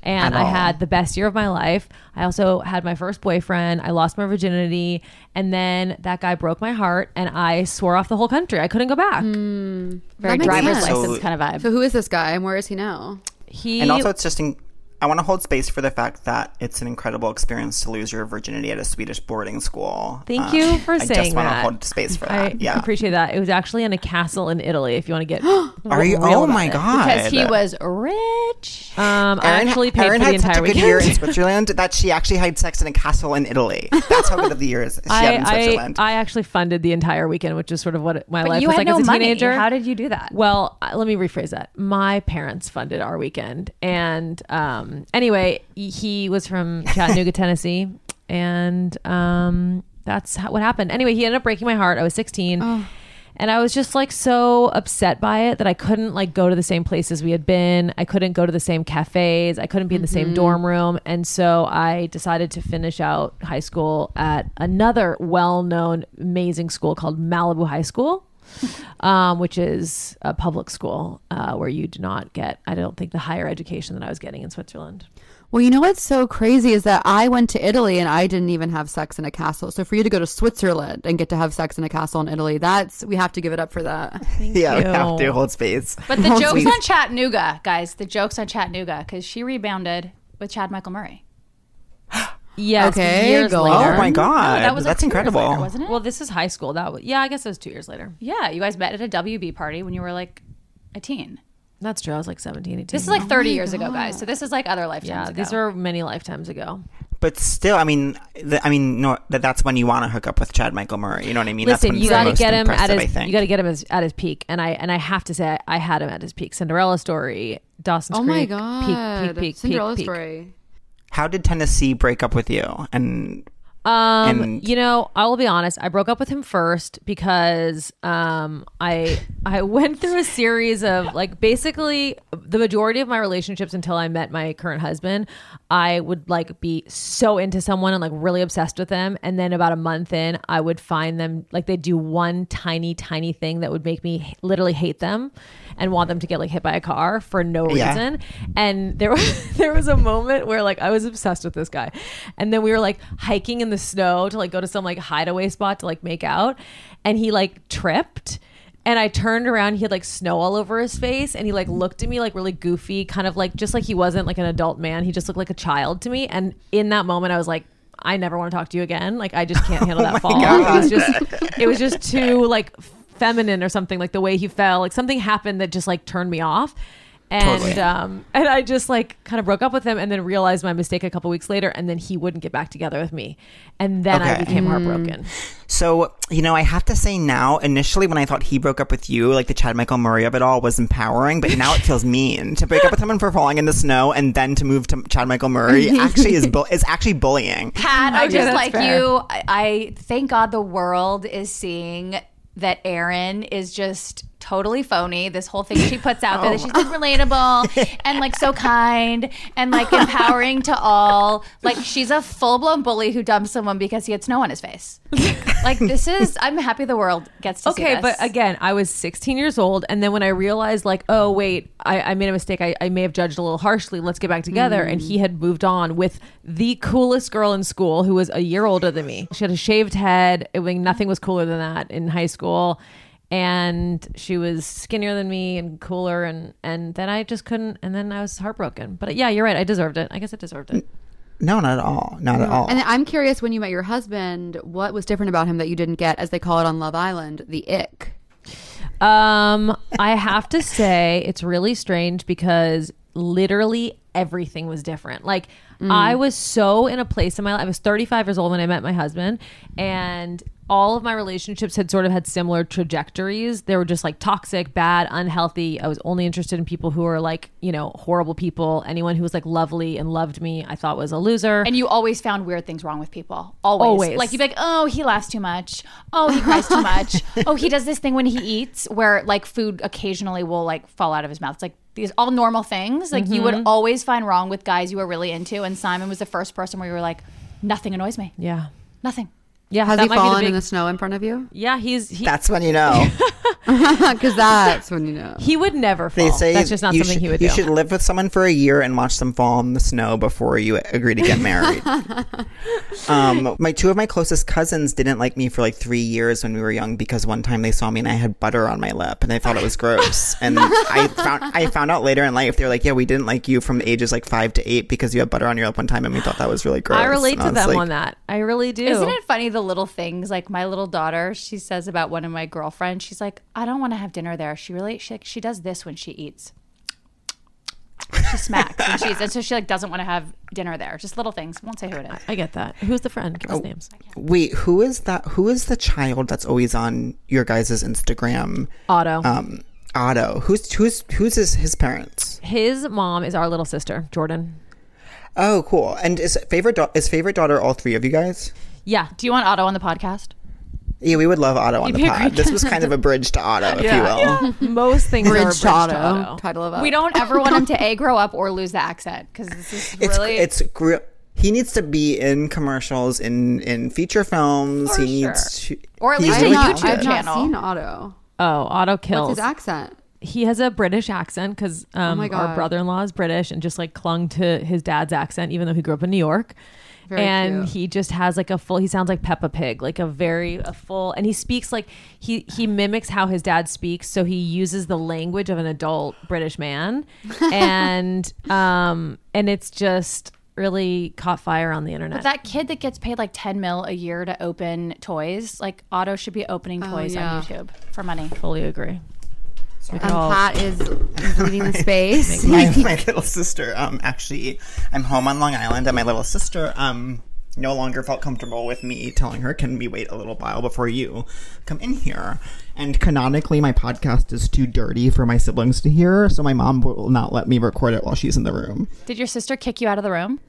And I had the best year of my life. I also had my first boyfriend. I lost my virginity. And then that guy broke my heart and I swore off the whole country. I couldn't go back. Hmm. Very driver's sense. license So- kind of vibe. So who is this guy, and where is he now? He And also, it's just in, I want to hold space for the fact that it's an incredible experience to lose your virginity at a Swedish boarding school. Thank Um, you for I saying just want to hold space for I that. yeah. appreciate that. It was actually in a castle in Italy. If you want to get, Are you? Oh about my it. god! because he was rich. Um, I actually paid Erin for the had such entire a good weekend. year in Switzerland that she actually had sex in a castle in Italy. That's how good of the years she had in I, I, Switzerland. I actually funded the entire weekend, which is sort of what my But life you was had like no as a money. teenager. How did you do that? Well, uh, let me rephrase that. My parents funded our weekend, and um, anyway, he was from Chattanooga, Tennessee, and um, that's how, what happened. Anyway, he ended up breaking my heart. I was 16. And I was just like so upset by it that I couldn't like go to the same places we had been. I couldn't go to the same cafes. I couldn't be in the same dorm room. And so I decided to finish out high school at another well known, amazing school called Malibu High School um, which is a public school uh, where you do not get, I don't think, the higher education that I was getting in Switzerland. Well, you know what's so crazy is that I went to Italy and I didn't even have sex in a castle. So for you to go to Switzerland and get to have sex in a castle in Italy, that's we have to give it up for that. yeah, we have to hold space. But the joke's Sweet. on Chattanooga, guys. The joke's on Chattanooga because she rebounded with Chad Michael Murray. Yes, Okay, years go later. Oh my oh, god, No, that was like that's two years incredible. later, wasn't it? Well, this is high school. That was, yeah, I guess it was two years later. yeah, you guys met at a WB party when you were like a teen. That's true. I was like 17, 18. This is like 30 years ago, guys. So this is like other lifetimes yeah, ago. these were many lifetimes ago. But still, I mean, the, I mean, no, that that's when you want to hook up with Chad Michael Murray. You know what I mean? Listen, that's when you it's the got to most get him at impressive, I his. think. You got to get him as, at his peak, and I and I have to say, I had him at his peak. Cinderella story, Dawson's Oh my Creek, god, peak, peak, peak, Cinderella peak, peak. story. How did Tennessee break up with you? And Um, And- you know, I will be honest. I broke up with him first because um, I I went through a series of like basically the majority of my relationships until I met my current husband. I would like be so into someone and like really obsessed with them, and then about a month in, I would find them like they'd do one tiny tiny thing that would make me literally hate them and want them to get like hit by a car for no Yeah. reason. And there was there was a moment where like I was obsessed with this guy, and then we were like hiking in the snow to like go to some like hideaway spot to like make out, and he like tripped. And I turned around, he had like snow all over his face, and he like looked at me like really goofy, kind of like just like he wasn't like an adult man. He just looked like a child to me. And in that moment, I was like, I never want to talk to you again. Like I just can't handle that oh fall. It was just it was just too like feminine or something. Like the way he fell, like something happened that just like turned me off. And Totally. um and I just like kind of broke up with him and then realized my mistake a couple weeks later and then he wouldn't get back together with me. And then I Okay. became heartbroken. So, you know, I have to say now, initially when I thought he broke up with you, like the Chad Michael Murray of it all was empowering, but now it feels mean. To break up with someone for falling in the snow and then to move to Chad Michael Murray actually is bu- is actually bullying. Pat, I just that's like fair. you. I, I thank God the world is seeing that Erin is just totally phony. This whole thing she puts out there that oh. she's relatable and like so kind and like empowering to all. Like she's a full blown bully who dumps someone because he had snow on his face. Like this is. I'm happy the world gets to see Okay, but again, I was 16 years old, and then when I realized, like, oh wait, I, I made a mistake. I, I may have judged a little harshly. Let's get back together. And he had moved on with the coolest girl in school, who was a year older than me. She had a shaved head. It, was- nothing was cooler than that in high school, and she was skinnier than me and cooler. And and then I just couldn't. And then I was heartbroken. But yeah, you're right. I deserved it. I guess I deserved it. No, not at all. Not at all. And I'm curious when you met your husband, what was different about him that you didn't get, as they call it on Love Island, the ick? Um, I have to say it's really strange because literally everything was different. Like I was so in a place in my life. I was 35 years old when I met my husband, and all of my relationships had sort of had similar trajectories. They were just like toxic, bad, unhealthy. I was only interested in people who were like, you know, horrible people. Anyone who was like lovely and loved me, I thought was a loser. And you always found weird things wrong with people. Always. Always. Like you'd be like, oh, he laughs too much. Oh, he cries too much. oh, he does this thing when he eats where like food occasionally will like fall out of his mouth. It's like these all normal things. Like you would mm-hmm. always find wrong with guys you were really into. And Simon was the first person where you were like, nothing annoys me. yeah. Nothing. Yeah. Has that he might be fallen big- in the snow in front of you? Yeah, he's he, That's when you know. Because that's when you know. he would never fall. They say That's just not you something should, he would you do. should live with someone for a year and watch them fall in the snow before you agree to get married. um, my two of my closest cousins didn't like me for like three years when we were young because one time they saw me and I had butter on my lip and they thought it was gross. and I found I found out later in life they were like, yeah, we didn't like you from the ages like five to eight because you had butter on your lip one time and we thought that was really gross. I relate And to was them like, on that. I really do. Isn't it funny the little things? Like my little daughter, she says about one of my girlfriends, she's like, I don't want to have dinner there. She really she, she does this when she eats. She smacks when she eats. And so she like doesn't want to have dinner there. Just little things. Won't say who it is. I get that. Who's the friend? Give us names. Wait, who is that? Who is the child that's always on your guys' Instagram? Otto. Um, Otto. Who's who's who's his his parents? His mom is our little sister, Jordan. Oh, cool. And is favorite da- is favorite daughter all three of you guys? Yeah. Do you want Otto on the podcast? Yeah, we would love Otto on the be a pod. great This was kind of a bridge to Otto, if you will. Most things are a Bridge bridge to Otto. to Otto. Title of We don't ever want him to a grow up or lose the accent because this is It's really it's gr- he needs to be in commercials, in in feature films. For he needs to, Or at least I've a really not, YouTube talented. I've not channel. seen Otto. Oh, Otto What's kills. his accent? he has a British accent because um, my our brother-in-law is British and just like clung to his dad's accent, even though he grew up in New York. Very and cute. he just has like a full. He sounds like Peppa Pig, like a very a full. And he speaks like he he mimics how his dad speaks, so he uses the language of an adult British man, and um and it's just really caught fire on the internet. But that kid that gets paid like 10 mil a year to open toys, like Otto should be opening toys yeah. on YouTube for money. fully agree. We could And all- Pat is leaving the space. my, my little sister um actually i'm home on long island and my little sister um no longer felt comfortable with me telling her can we wait a little while before you come in here and canonically my podcast is too dirty for my siblings to hear so my mom will not let me record it while she's in the room Did your sister kick you out of the room?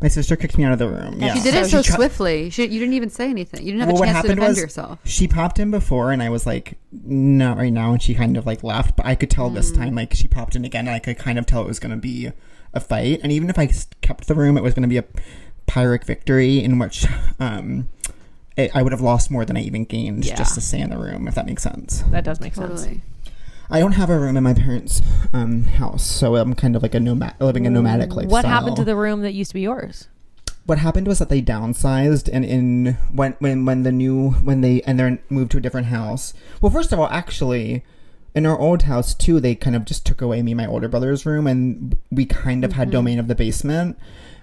My sister kicked me out of the room yeah She did it So so she tri- swiftly. She, you didn't even say anything. You didn't have well, a what chance to happened defend was yourself. she popped in before, and I was like, "Not right now," and she kind of like laughed. But I could tell Mm. this time, like she popped in again, and I could kind of tell it was going to be a fight. And even if I s- kept the room, it was going to be a pyrrhic victory in which um, it, I would have lost more than I even gained Yeah. just to stay in the room. If that makes sense. that does make sense. Totally. I don't have a room in my parents' um, house, so I'm kind of like a nomad, living a nomadic lifestyle. What happened to the room that used to be yours? what happened was that they downsized and in when when when the new when they and then moved to a different house. Well, first of all, actually, in our old house too, they kind of just took away me and my older brother's room, and we kind of had domain of the basement.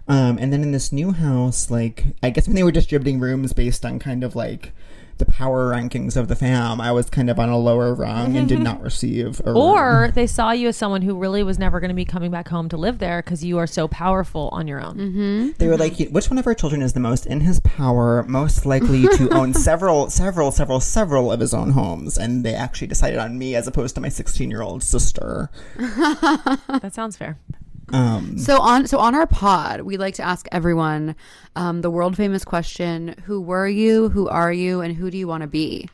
Um, and then in this new house, like I guess when they were distributing rooms based on kind of like the power rankings of the fam, I was kind of on a lower rung and did mm-hmm. not receive a room. Or they saw you as someone who really was never going to be coming back home to live there because you are so powerful on your own. Mm-hmm. They were like, which one of our children is the most in his power, most likely to own several, several, several, several of his own homes? And they actually decided on me as opposed to my 16 year old sister. That sounds fair. Um, So on so on our pod, we like to ask everyone um, the world famous question: Who were you? Who are you? And who do you want to be?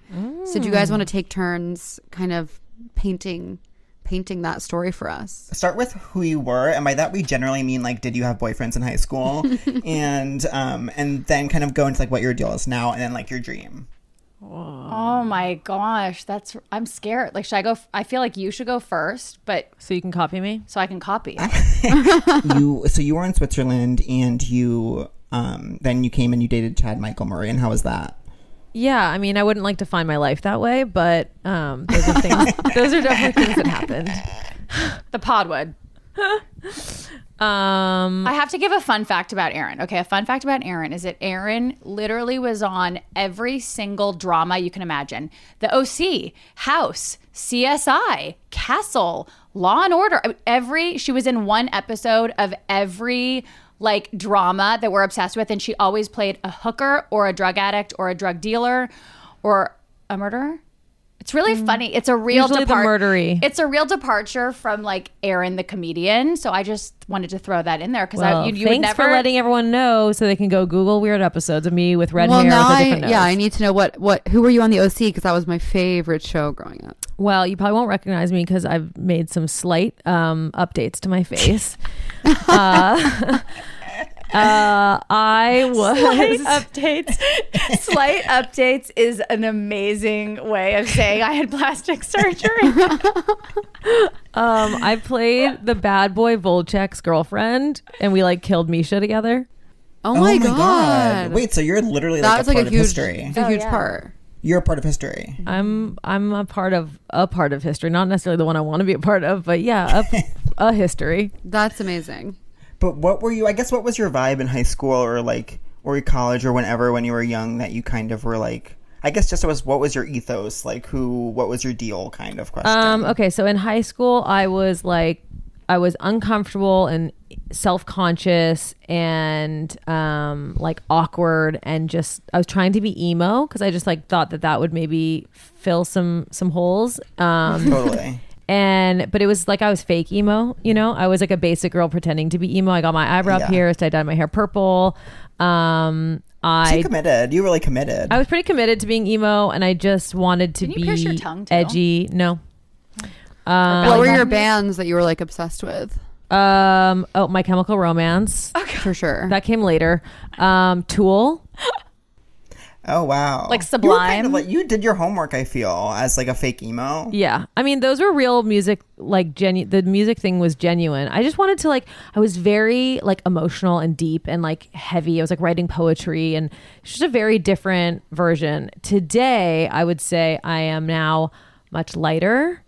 So do you guys want to take turns, kind of painting painting that story for us? start with who you were, and by that we generally mean like, did you have boyfriends in high school, and um, and then kind of go into like what your deal is now, and then like your dream. Oh my gosh, that's I'm scared. Like, should I go? f- I feel like you should go first, but So you can copy me? so I can copy. you so you were in Switzerland, and you um, then you came and you dated Chad Michael Murray, and how was that? Yeah, I mean, I wouldn't like to find my life that way, but um, those are things. those are definitely things that happened. the pod would. Um, I have to give a fun fact about Erin. Okay, a fun fact about Erin is that Erin literally was on every single drama you can imagine. The OC, House, CSI, Castle, Law and Order. Every she was in one episode of every like drama that we're obsessed with and she always played a hooker or a drug addict or a drug dealer or a murderer. It's really funny. It's a real Usually the murdery. It's a real departure from like Erin the comedian. So I just wanted to throw that in there because well, you, you thanks never for letting everyone know so they can go Google weird episodes of me with red well, hair now with a I different nose. yeah I need to know what what who were you on the OC because that was my favorite show growing up. Well, you probably won't recognize me because I've made some slight um, updates to my face. uh, uh, I was Slight updates. Slight updates is an amazing way of saying I had plastic surgery. um, I played the bad boy Volchok's girlfriend, and we like killed Marissa together. Oh, my, god. Wait, so you're literally that like was a like part a of huge history. a huge yeah. part. You're a part of history. I'm I'm a part of a part of history, not necessarily the one I want to be a part of, but yeah, a, a history. That's amazing. But what were you? I guess what was your vibe in high school or like or college or whenever when you were young that you kind of were like? I guess just was what was your ethos like? Who? What was your deal? Kind of question. Um, okay, so in high school, I was like, I was uncomfortable and self conscious and um, like awkward and just I was trying to be emo because I just like thought that that would maybe fill some some holes. Um, Totally. and but it was like I was fake emo, you know. I was like a basic girl pretending to be emo. I got my eyebrow Yeah. pierced. I dyed my hair purple. Um, I you committed. You really committed. I was pretty committed to being emo, and I just wanted to Didn't you be your tongue, too? edgy. No. Um, what were your bands that you were like obsessed with? um, oh, My Chemical Romance. For sure. That came later. Um, Tool. oh wow. Like You kind Sublime? of like you did your homework. I feel as like a fake emo. Yeah, I mean those were real music. Like genu- the music thing was genuine. I just wanted to like. I was very like emotional and deep and like heavy. I was like writing poetry and it's just a very different version. Today, I would say I am now much lighter,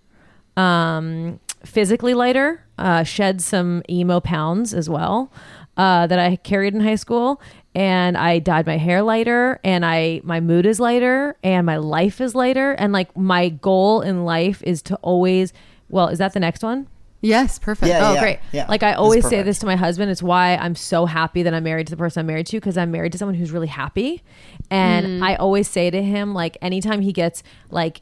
um, physically lighter. Uh, shed some emo pounds as well uh, that I carried in high school. And I dyed my hair lighter, and I my mood is lighter, and my life is lighter, and like my goal in life is to always. Well, is that the next one? yes, perfect. Yeah, oh, yeah. great. Yeah. Like I That's always say this to my husband. It's why I'm so happy that I'm married to the person I'm married to because I'm married to someone who's really happy. And mm. I always say to him, like, anytime he gets like,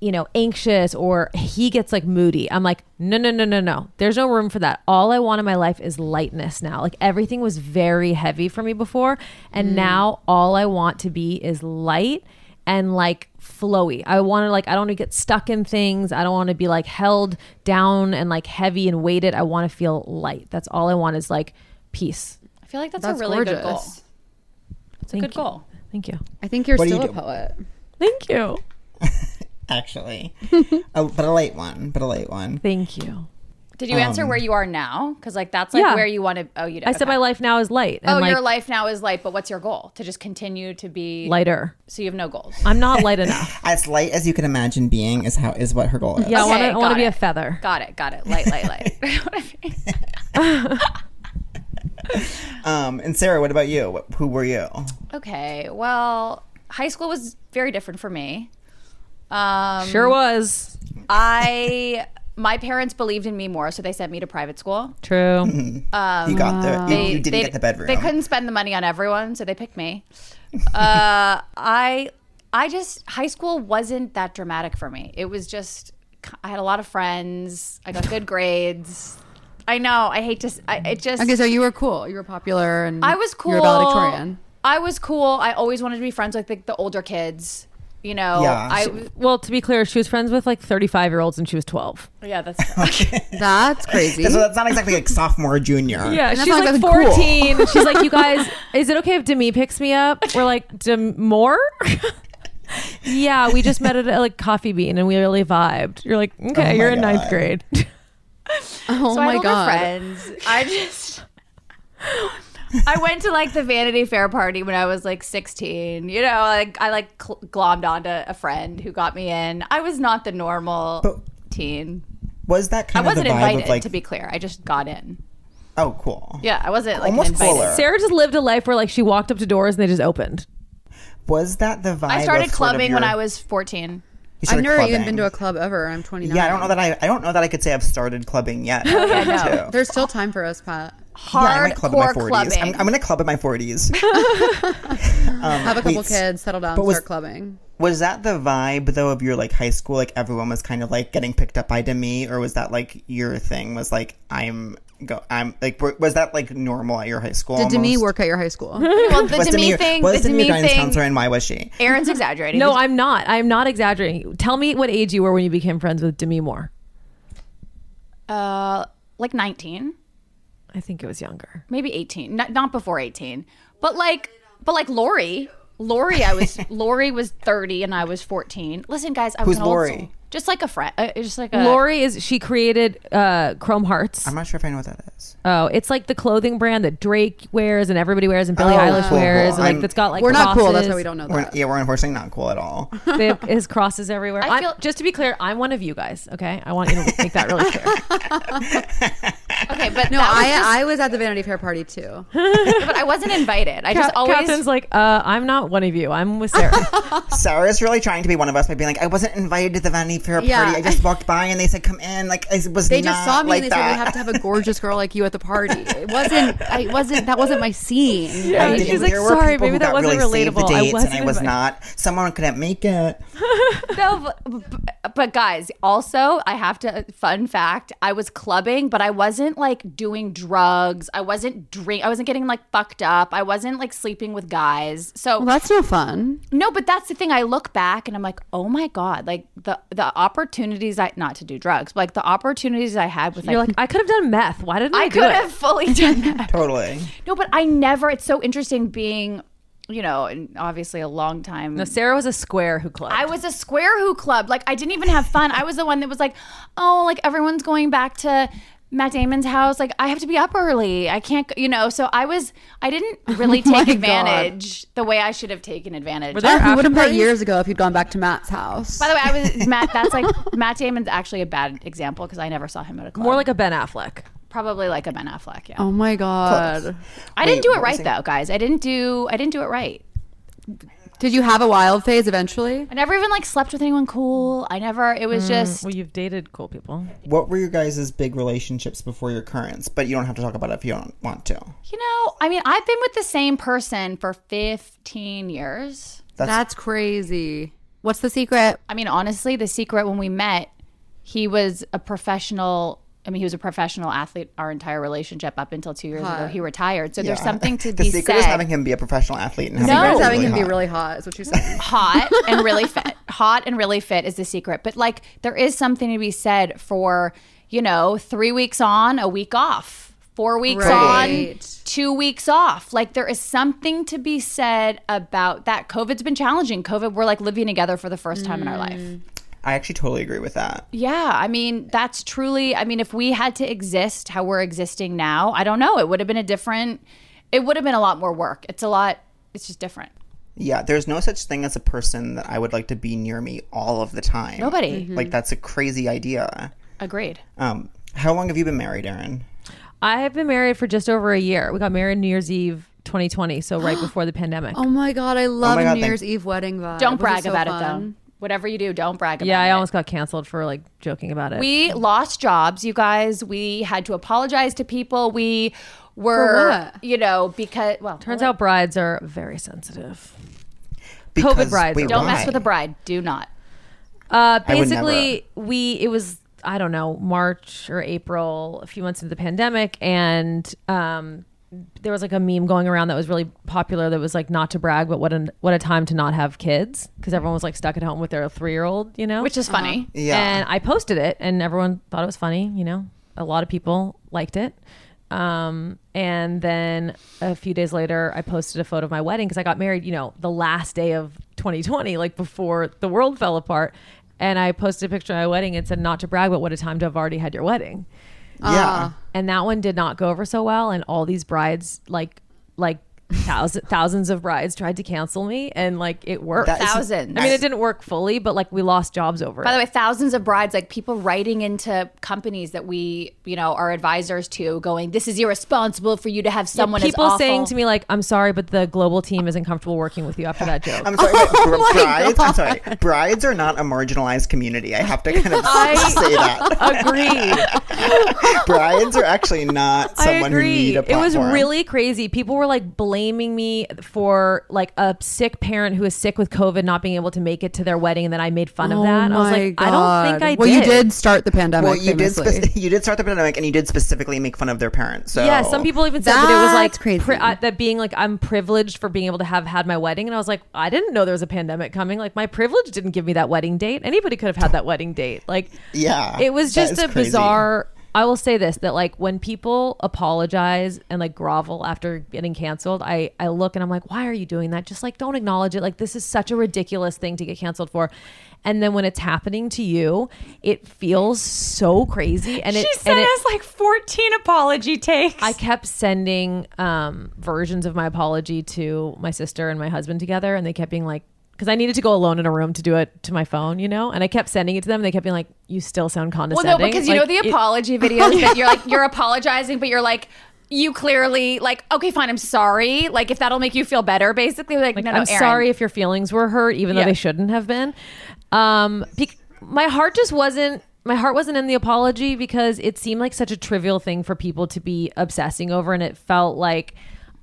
you know, anxious or he gets like moody, I'm like, no, no, no, no, no. There's no room for that. All I want in my life is lightness now. Like everything was very heavy for me before. And mm. now all I want to be is light and like flowy. I want to like I don't want to get stuck in things. I don't want to be like held down and like heavy and weighted. I want to feel light. That's all I want is like peace. I feel like that's, That's a really good goal. gorgeous. It's a Thank good you. goal. Thank you. I think you're What do you still a poet. Thank you. Actually, oh, but a late one. But a late one. Thank you. Did you answer where you are now? Because like that's like Yeah. where you want to. Oh, you. Did. I said my life now is light. And Oh, like your life now is light, but what's your goal? To just continue to be lighter. So you have no goals. I'm not light enough. As light as you can imagine being is how is what her goal is. Yeah, I Okay, want to. I want to be a feather. Got it. Got it. Light, light, light. Um, and Sara, what about you? Who were you? okay. Well, high school was very different for me. Um, Sure was. I my parents believed in me more, so they sent me to private school. True. you got the. You, They, you didn't they- get the bedroom. They couldn't spend the money on everyone, so they picked me. uh, I I just high school wasn't that dramatic for me. It was just I had a lot of friends. I got good grades. I know. I hate to. s- I, it just. Okay, so you were cool. You were popular, and I was cool. You were valedictorian. I was cool. I always wanted to be friends with like, the older kids. You know. Yeah. I. Well, to be clear, she was friends with like 35 year olds and she was 12. Yeah, that's. That's crazy. so that's not exactly like sophomore or junior. Yeah, that's she's not like even cool. 14. She's like, you guys, is it okay if Demi picks me up? We're like, Dem more? yeah, we just met at a like coffee bean and we really vibed. You're like, okay, Oh you're in ninth grade. oh so my had older god. friends. I just. I went to like the Vanity Fair party when I was like 16. You know, like I like cl- glommed onto a friend who got me in. I was not the normal But- teen. Was that I kind of wasn't the vibe invited, of like? to be clear. I just got in. oh, cool. Yeah, I wasn't like Almost invited. cooler. Sara just lived a life where like she walked up to doors and they just opened. Was that the vibe? I started of sort of clubbing when I was 14. I've started never even been to a club ever. I'm 29. Yeah, I don't know that I. I don't know that I could say I've started clubbing yet. no. There's still time for us, Pat. Yeah, I might club in my Hardcore 40s. clubbing. I'm, I'm gonna club in my 40s. Have a couple wait, kids, settle down, but was- start clubbing. Was that the vibe though of your like high school? Like everyone was kind of like getting picked up by Demi, or was that like your thing? Was like I'm go I'm like was that like normal at your high school? Did Demi work at your high school? Well, the Was Demi Demi, thing, was the Demi Demi your guidance thing. counselor, and why was she? Erin's exaggerating. No, I'm not. I'm not exaggerating. Tell me what age you were when you became friends with Demi Moore. uh, like 19, I think it was younger. maybe 18, not, not before 18, but like, but like Lori, Lori, I was Lori was 30 and I was 14. Listen, guys, I was Who's Lori? soul. Just like a friend, uh, just like a Lori is she created uh Chrome Hearts. I'm not sure if I know what that is. Oh, it's like the clothing brand that Drake wears and everybody wears and Billie Oh, Eilish cool, wears cool. and like I'm- that's got like We're not cool. That's crosses. why we don't know We're, that. yeah, we're unfortunately not cool at all. They have his crosses everywhere. I I'm- feel- just to be clear, I'm one of you guys. Okay, I want you to make that really clear. okay, but No, I just- I was at the Vanity Fair party too. but I wasn't invited. I just always Catherine's like, uh, I'm not one of you. I'm with Sara. Sara's really trying to be one of us by being like, I wasn't invited to the Vanity Fair party. Yeah. I just walked by and they said, come in. Like, I was They not just saw me like and they said we have to have a gorgeous girl like you at the party. It wasn't. I wasn't. That wasn't my scene. Yeah, I she's didn't- like, there were "Sorry, people maybe that wasn't really saved relatable. The I dates, wasn't and I was invited." not. Someone couldn't make it. No, but, but guys, also I have to. Fun fact: I was clubbing, but I wasn't like doing drugs. I wasn't drink. I wasn't getting like fucked up. I wasn't like sleeping with guys. So Well, that's no fun. no, but that's the thing. I look back and I'm like, oh my god, like the the opportunities I not to do drugs, but like the opportunities I had with You're like. like, I could have done meth. Why didn't I, I do could it? have fully done that. Totally. No, but I never. It's so interesting being, you know, and obviously a long time. No, Sara was a square who clubbed. I was a square who club. Like I didn't even have fun. I was the one that was like, oh, like everyone's going back to Matt Damon's house. Like I have to be up early. I can't, you know. So I was. I didn't oh really Oh my take God. advantage the way I should have taken advantage. Were there You would have bet parties? years ago if you'd gone back to Matt's house. By the way, I was Matt. That's like Matt Damon's actually a bad example because I never saw him at a club. More like a Ben Affleck. probably like a Ben Affleck. Yeah, oh my god. I didn't do it right though, guys. I didn't do. I didn't do it right. Did you have a wild phase eventually? I never even like slept with anyone cool. I never. It was mm, just. Well, you've dated cool people. What were your guys' big relationships before your currents? But you don't have to talk about it if you don't want to. You know, I mean, I've been with the same person for 15 years. That's, That's crazy. What's the secret? I mean, honestly, the secret when we met, he was a professional. I mean, he was a professional athlete our entire relationship up until two years ago. He retired. So there's something to be the be secret said. is having him be a professional athlete and having No. him having really him be really hot. Is what you're saying. hot and really fit. Hot and really fit is the secret. But like, there is something to be said for, you know, three weeks on, a week off, four weeks Right. on, two weeks off. Like, there is something to be said about that. COVID's been challenging. COVID, we're like living together for the first time in our life. Mm. I actually totally agree with that. Yeah, I mean, that's truly, I mean, if we had to exist how we're existing now, I don't know. It would have been a different, it would have been a lot more work. It's a lot, it's just different. Yeah, there's no such thing as a person that I would like to be near me all of the time. Nobody. Like that's a crazy idea. Agreed. Um, how long have you been married, Erin? I have been married for just over a year. We got married New Year's Eve 2020, so right before the pandemic. Oh my god, I love my a God, New thank- Year's Eve wedding vibe. Don't brag so about it, fun? though. Whatever you do, don't brag about it. yeah. I almost got canceled for like joking about it. We lost jobs, you guys. We had to apologize to people. We were, what? you know, because, well, Turns out brides are very sensitive. Because, brides. wait, don't why? mess with a bride. Do not. Uh, I would basically, we it was I don't know March or April, a few months into the pandemic, and um, there was like a meme going around that was really popular. That was like not to brag, but what a what a time to not have kids because everyone was like stuck at home with their three year old, you know. Which is funny. Yeah. And I posted it, and everyone thought it was funny. You know, a lot of people liked it. Um, and then a few days later, I posted a photo of my wedding because I got married, you know, the last day of 2020, like before the world fell apart. And I posted a picture of my wedding and said, "Not to brag, but what a time to have already had your wedding." yeah. And that one did not go over so well. And all these brides, like, like thousands, thousands of brides tried to cancel me, and like it worked. That is- Thousands. I mean, it didn't work fully, but like we lost jobs over it. By it. the way, thousands of brides, like people writing into companies that we, you know, are advisors to, going, "This is irresponsible for you to have someone as people awful." saying to me like i'm sorry but the global team isn't comfortable working with you after that joke I'm sorry, but oh br- brides. I'm sorry, brides are not a marginalized community. I have to kind of say that. agreed brides are actually not i someone who agree need a it was really crazy people were like blaming me for like a sick parent who is sick with covid not being able to make it to their wedding and then i made fun of that i was like i don't think i Oh well, did you did start the pandemic. Well, you did. famously. You did start the pandemic, and you did specifically make fun of their parents. So Yeah, some people even said that it was like crazy. pri- uh, that being like I'm privileged for being able to have had my wedding, and I was like, I didn't know there was a pandemic coming. Like my privilege didn't give me that wedding date. Anybody could have had that wedding date. Like, Yeah, it was just a crazy. bizarre. I will say this that like when people apologize and like grovel after getting canceled, I I look and I'm like, why are you doing that? Just like don't acknowledge it. Like this is such a ridiculous thing to get canceled for. And then when it's happening to you, it feels so crazy. And it she sent it, us like 14 apology takes. I kept sending um, versions of my apology to my sister and my husband together, and they kept being like, because I needed to go alone in a room to do it to my phone, you know, and I kept sending it to them. And they kept being like, "You still sound condescending." well, no, because you Like, know the it- apology videos that you're like you're apologizing, but you're like. You clearly like okay, fine. I'm sorry. Like if that'll make you feel better, basically. Like, Like, no, no, I'm Erin. sorry if your feelings were hurt, even though Yeah. they shouldn't have been. Um, bec- my heart just wasn't. My heart wasn't in the apology because it seemed like such a trivial thing for people to be obsessing over, and it felt like,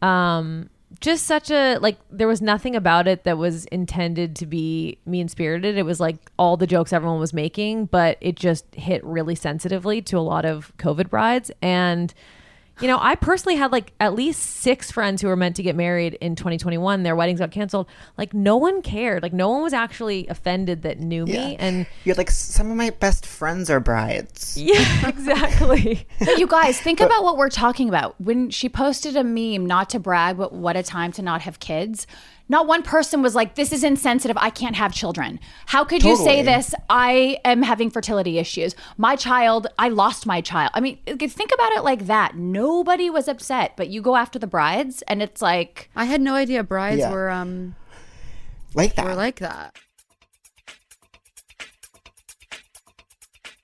um, just such a like there was nothing about it that was intended to be mean spirited. It was like all the jokes everyone was making, but it just hit really sensitively to a lot of COVID brides and. You know, I personally had like at least six friends who were meant to get married in 2021. Their weddings got canceled. Like no one cared. Like no one was actually offended that knew me. Yeah. And You're like some of my best friends are brides. yeah, exactly. But you guys, think about what we're talking about. When she posted a meme, not to brag, but what a time to not have kids. Not one person was like, "This is insensitive. I can't have children." How could you say this? I am having fertility issues. My child, I lost my child. I mean, think about it like that. Nobody was upset, but you go after the brides, and it's like, I had no idea brides Yeah. were um Like that. were like that.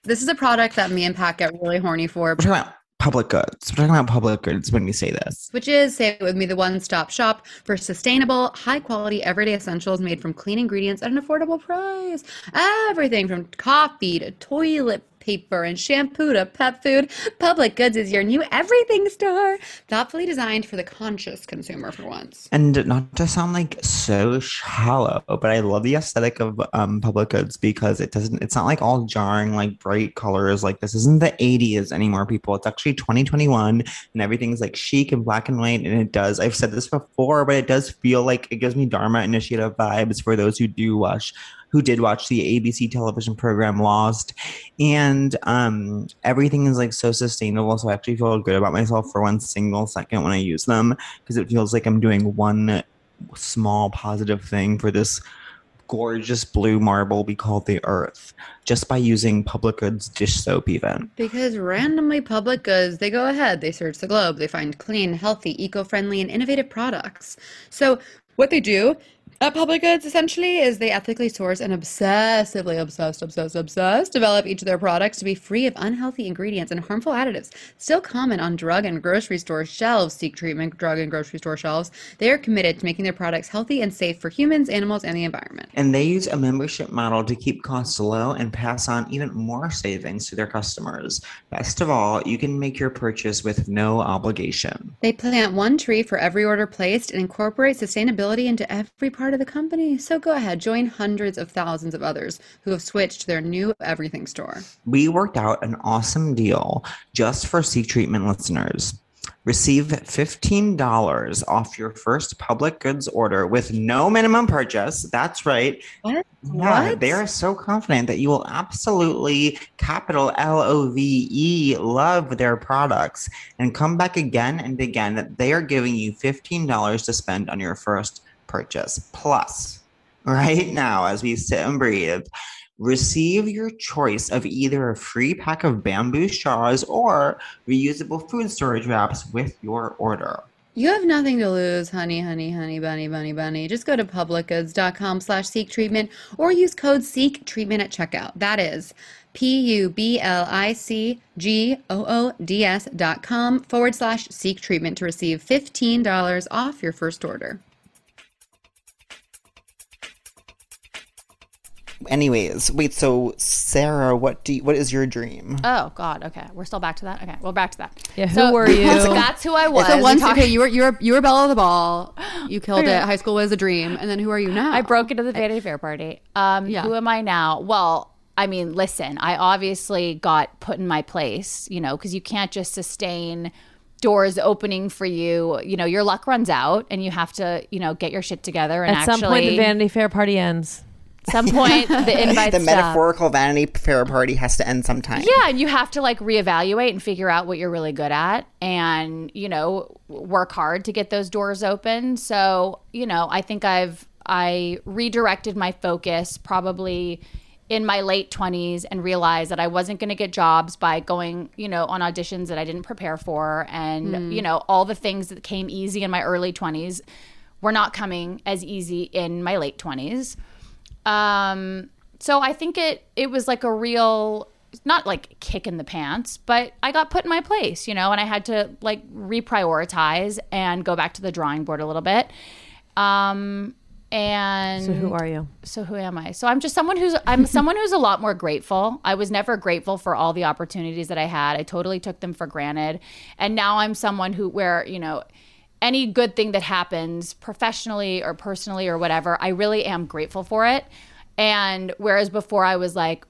This is a product that me and Pat get really horny for, We're talking about public goods. We're talking about public goods when we say this. which is, say it with me, the one stop shop for sustainable, high quality, everyday essentials made from clean ingredients at an affordable price. Everything from coffee to toilet paper and shampoo to pet food. Public Goods is your new everything store, thoughtfully designed for the conscious consumer for once. And not to sound like so shallow, but I love the aesthetic of um, public goods because it doesn't, it's not like all jarring, like bright colors. Like this isn't the 80s anymore, people. It's actually 2021 and everything's like chic and black and white. And it does, I've said this before, but it does feel like it gives me Dharma Initiative vibes for those who do watch. Who did watch the ABC television program Lost, and um, everything is like so sustainable. So I actually feel good about myself for one single second when I use them because it feels like I'm doing one small positive thing for this gorgeous blue marble we call the earth just by using public goods dish soap even. Because randomly public goods, they go ahead, they search the globe, they find clean, healthy, eco friendly, and innovative products. So, what they do at Public Goods essentially is they ethically source and obsessively, obsessed, obsessed, obsessed, develop each of their products to be free of unhealthy ingredients and harmful additives still common on drug and grocery store shelves. Seek treatment drug and grocery store shelves. They are committed to making their products healthy and safe for humans, animals, and the environment. And they use a membership model to keep costs low and pass on even more savings to their customers. Best of all, you can make your purchase with no obligation. They plant one tree for every order placed and incorporate sustainability into every part of the company. So go ahead, join hundreds of thousands of others who have switched to their new everything store. We worked out an awesome deal just for Seek Treatment listeners. Receive $15 off your first public goods order with no minimum purchase. That's right. What? Yeah, What? they are so confident that you will absolutely capital L O V E love their products and come back again and again that they are giving you $15 to spend on your first purchase. Plus, right now, as we sit and breathe, receive your choice of either a free pack of bamboo straws or reusable food storage wraps with your order. You have nothing to lose, honey, honey, honey, bunny, bunny, bunny. Just go to publicgoods.com slash seek treatment or use code seek treatment at checkout. That is P-U-B-L-I-C-G-O-O-D-S dot com forward slash seek treatment to receive $15 off your first order. Anyways, wait. So Sara, what do you, what is your dream? Oh God. Okay, we're still back to that. Okay, we're back to that. Yeah, who were you? That's who I was. So once, talked- okay, you were, you were, you were Bella of the Ball. You killed it. High school was a dream. And then who are you now? I broke into the Vanity Fair party. Um, Yeah. Who am I now? Well, I mean, listen, I obviously got put in my place, you know, because you can't just sustain doors opening for you. You know, your luck runs out, and you have to, you know, get your shit together. And At actually, some point, the Vanity Fair party ends. Some point, the invite the stop. metaphorical Vanity Fair party has to end sometime. Yeah, and you have to like reevaluate and figure out what you're really good at and, you know, work hard to get those doors open. So, you know, I think I've I redirected my focus probably in my late 20s and realized that I wasn't going to get jobs by going, you know, on auditions that I didn't prepare for and, mm. you know, all the things that came easy in my early 20s were not coming as easy in my late 20s. Um, so I think it it was like a real not like kick in the pants, but I got put in my place, you know, and I had to like reprioritize and go back to the drawing board a little bit. Um and So who are you? so who am I? So I'm just someone who's I'm someone who's a lot more grateful. I was never grateful for all the opportunities that I had. I totally took them for granted. And now I'm someone who where, you know, any good thing that happens professionally or personally or whatever, I really am grateful for it. And whereas before I was like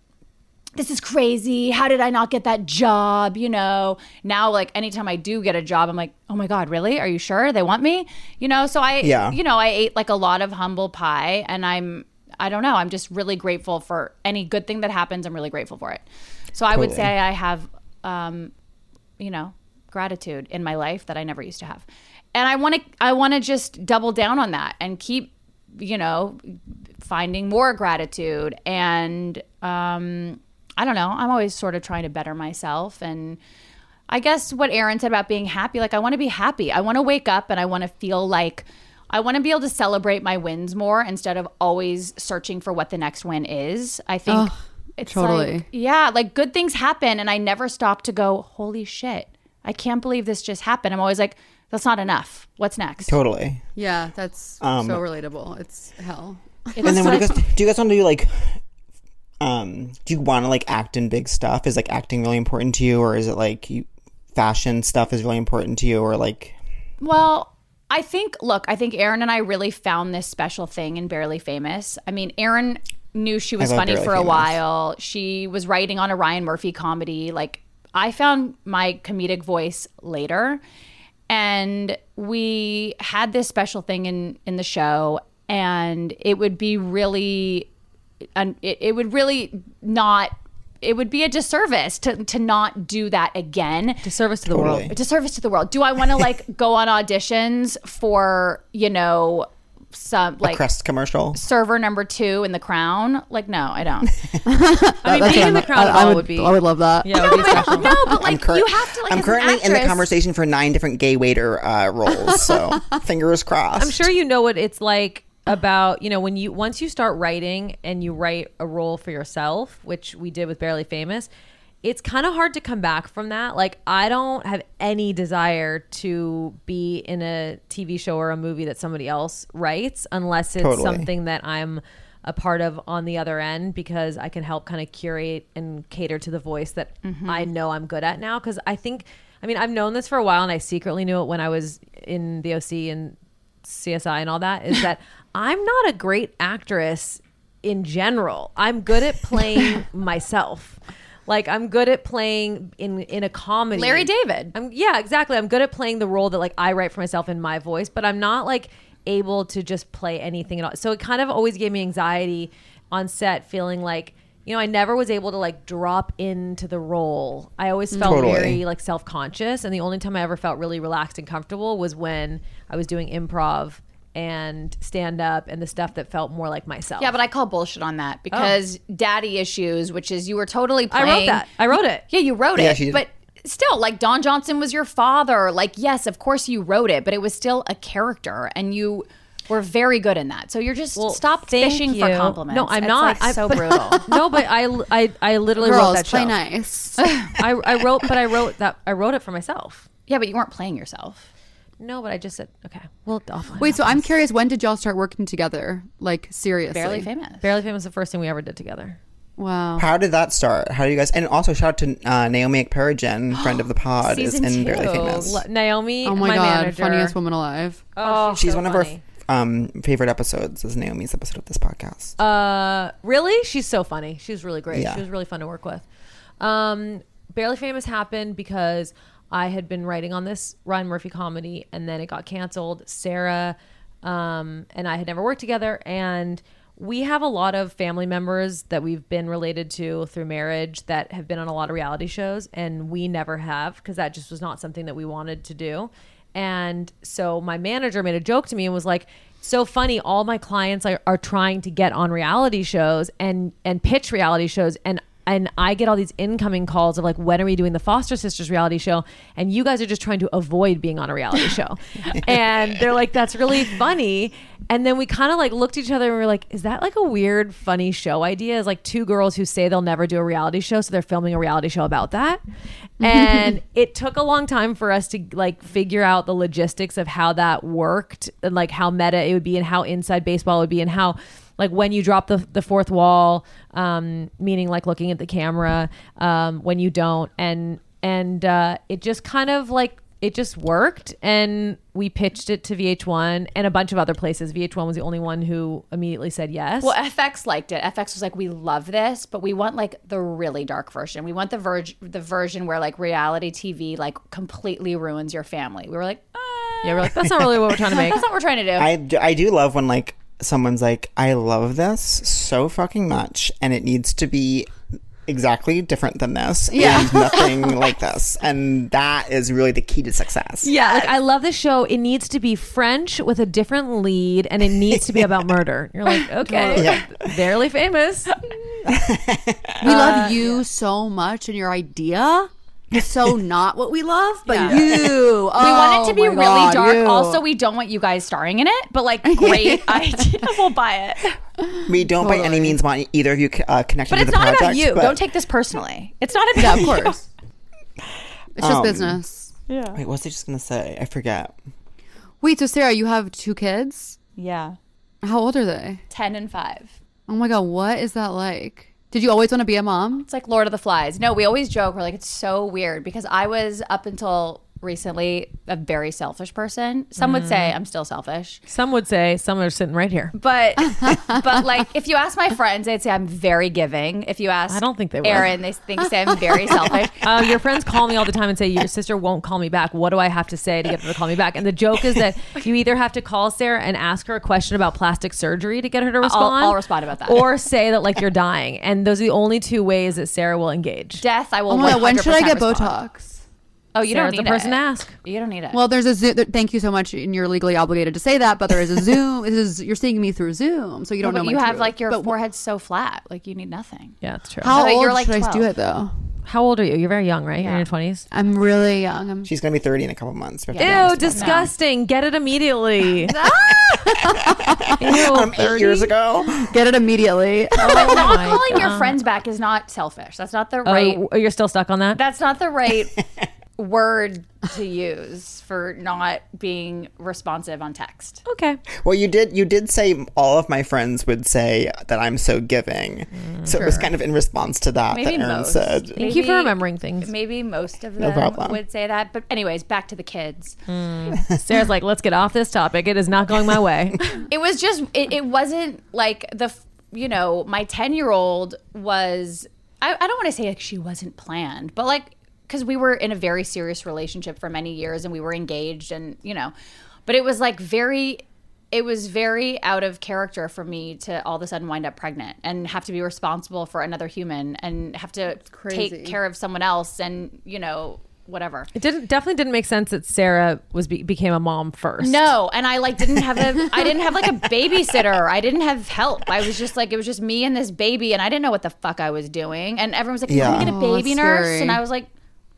this is crazy. How did I not get that job? You know, now like anytime I do get a job, I'm like, oh my God, really? Are you sure they want me? You know, so I, Yeah. you know, I ate like a lot of humble pie and I'm, I don't know, I'm just really grateful for any good thing that happens. I'm really grateful for it. So I would say I have, um, you know, gratitude in my life that I never used to have. And I want to, I want to just double down on that and keep, you know, finding more gratitude and, um, I don't know. I'm always sort of trying to better myself. And I guess what Erin said about being happy, like I want to be happy. I want to wake up and I want to feel like I want to be able to celebrate my wins more instead of always searching for what the next win is. I think Oh, it's totally. like, yeah, like good things happen. And I never stop to go, holy shit, I can't believe this just happened. I'm always like, that's not enough. What's next? Totally. yeah, that's Um, so relatable. It's hell. And then what do you guys do? You guys want to do like, um, do you want to like act in big stuff? Is like acting really important to you, or is it like you fashion stuff is really important to you, or like Well, I think, look, I think Erin and I really found this special thing in Barely Famous. I mean, Erin knew she was funny Barely for a while. She was writing on a Ryan Murphy comedy. Like, I found my comedic voice later. And we had this special thing in, in the show, and it would be really, and it, it would really not, it would be a disservice to, to not do that again Disservice to the Totally. world. disservice to the world. Do I want to like go on auditions for, you know, some A like Crest commercial. server number two in The Crown. Like, no, I don't. I mean, being in the I'm- I, I would, would be. I would love that. Yeah, it would be special. no, but like cur- you have to like. I'm as an currently in the conversation for nine different gay waiter uh, roles, so fingers crossed. I'm sure you know what it's like about you know when you once you start writing and you write a role for yourself, which we did with Barely Famous. It's kind of hard to come back from that. Like I don't have any desire to be in a TV show or a movie that somebody else writes unless it's Totally. something that I'm a part of on the other end because I can help kind of curate and cater to the voice that mm-hmm. I know I'm good at now. Because I think, I mean, I've known this for a while and I secretly knew it when I was in the OC and CSI and all that. Is that I'm not a great actress in general. I'm good at playing myself. Like I'm good at playing in in a comedy. Larry David. I'm yeah, exactly. I'm good at playing the role that like I write for myself in my voice, but I'm not like able to just play anything at all. So it kind of always gave me anxiety on set, feeling like you know I never was able to like drop into the role. I always felt Totally. very like self conscious, and the only time I ever felt really relaxed and comfortable was when I was doing improv and stand up and the stuff that felt more like myself. Yeah, but I call bullshit on that because oh. daddy issues, which is you were totally I wrote that. I wrote it. Yeah, you wrote Yeah, it. But still, like Don Johnson was your father. Like, yes, of course you wrote it, but it was still a character, and you were very good in that. So you're just Well, stop thank fishing for you. compliments. No, I'm It's, not. like, I- so but- brutal. no, but I, I, I literally wrote that play show. nice. I, I wrote, but I wrote that. I wrote it for myself. yeah, but you weren't playing yourself. No, but I just said okay. Well, offline. Wait, so I'm curious. When did y'all start working together? Like seriously? Barely famous. barely famous. The first thing we ever did together. Wow. How did that start? How do you guys? And also shout out to uh, Naomi Ekperigin, friend of the pod, is in two. Barely Famous. L- Naomi, Oh my, my, god, manager. funniest woman alive. Oh, She's so one of our um, favorite episodes. Is Naomi's episode of this podcast? Uh, really? She's so funny. She's really great. Yeah. She was really fun to work with. Um, Barely Famous happened because I had been writing on this Ryan Murphy comedy, and then it got canceled. Sara um, and I had never worked together, and we have a lot of family members that we've been related to through marriage that have been on a lot of reality shows, and we never have because that just was not something that we wanted to do. And so my manager made a joke to me and was like, "So funny, all my clients are, are trying to get on reality shows and and pitch reality shows and and I get all these incoming calls of like, when are we doing the Foster Sisters reality show? And you guys are just trying to avoid being on a reality show. and they're like, that's really funny. And then we kind of like looked at each other and we were like, is that like a weird, funny show idea? Is like two girls who say they'll never do a reality show, so they're filming a reality show about that. And it took a long time for us to like figure out the logistics of how that worked and like how meta it would be and how inside baseball would be and how like when you drop the, the fourth wall um, meaning like looking at the camera um, when you don't and and uh, it just kind of like it just worked and we pitched it to vh1 and a bunch of other places vh1 was the only one who immediately said yes Well, FX liked it. FX was like, "We love this, but we want like the really dark version. We want the verge, the version where like reality TV like completely ruins your family." We were like, uh, yeah we're like that's not really what we're trying to make "That's not what we're trying to do." I, do, I do love when like someone's like, I love this so fucking much, and it needs to be exactly different than this, Yeah. and nothing like this, and that is really the key to success. yeah like i love this show. It needs to be french with a different lead and it needs to be about murder. You're like okay Yeah. barely famous. We love uh, you so much and your idea. is so not what we love, but Yeah. you. we want it to be oh really God, dark. you. Also, we don't want you guys starring in it, but like, great idea. We'll buy it. We don't by any means want either of you uh, connected But to it's the not project. about you. but- Don't take this personally. It's not about yeah, of course. It's just Um, business. Yeah. Wait, what was I just gonna say? I forget. Wait, so Sara, you have two kids? Yeah, How old are they? ten and five. Oh my god, what is that like? Did you always want to be a mom? It's like Lord of the Flies. No, we always joke. We're like, it's so weird because I was up until recently a very selfish person. Some would Mm. say I'm still selfish. some would say some are sitting right here But but like if you ask my friends, they'd say I'm very giving. If you ask I don't think they would. Erin, they think say I'm very selfish. Uh, your friends call me all the time and say your sister won't call me back. What do I have to say to get her to call me back? And the joke is that you either have to call Sara and ask her a question about plastic surgery to get her to respond. I'll respond about that. Or say that like you're dying. And those are the only two ways that Sara will engage. Death, I will. Oh my god, when should I 100% get respond. Botox? Oh, you Sara's don't need the person it. to ask. You don't need it. Well, there's a Zoom. Thank you so much, and you're legally obligated to say that. But there is a Zoom. This is you're seeing me through Zoom, so you don't No, know. but my you have truth. like your But forehead so flat, like you need nothing. Yeah, that's true. How But old you're, like, should I 12. do it though? How old are you? You're very young, right? You're in your twenties. I'm really young. I'm She's gonna be 30 in a couple months. We have to be Ew, honest about disgusting! Get it immediately. that. Um, eight years ago. get it immediately. But not my calling your friends back is not selfish. That's not the right. Oh, you're still stuck on that? That's not the right word to use for not being responsive on text. okay. Well, you did. You did say all of my friends would say that I'm so giving. Mm. so it was kind of in response to that Maybe that Erin most. said. Thank you for remembering things. Maybe most of No them problem. would say that. But anyways, back to the kids. Hmm. Sara's like, let's get off this topic. It is not going my way. It was just it, it wasn't like the you know my 10 year old was I, I don't want to say like she wasn't planned but like because we were in a very serious relationship for many years and we were engaged and you know but it was like very it was very out of character for me to all of a sudden wind up pregnant and have to be responsible for another human and have to take care of someone else and you know whatever It didn't definitely didn't make sense that Sara was be, became a mom first. No, and I like didn't have a I didn't have like a babysitter. I didn't have help. I was just like it was just me and this baby and I didn't know what the fuck I was doing. And everyone was like, Yeah. "You get a Oh, baby that's nurse?" scary. And I was like,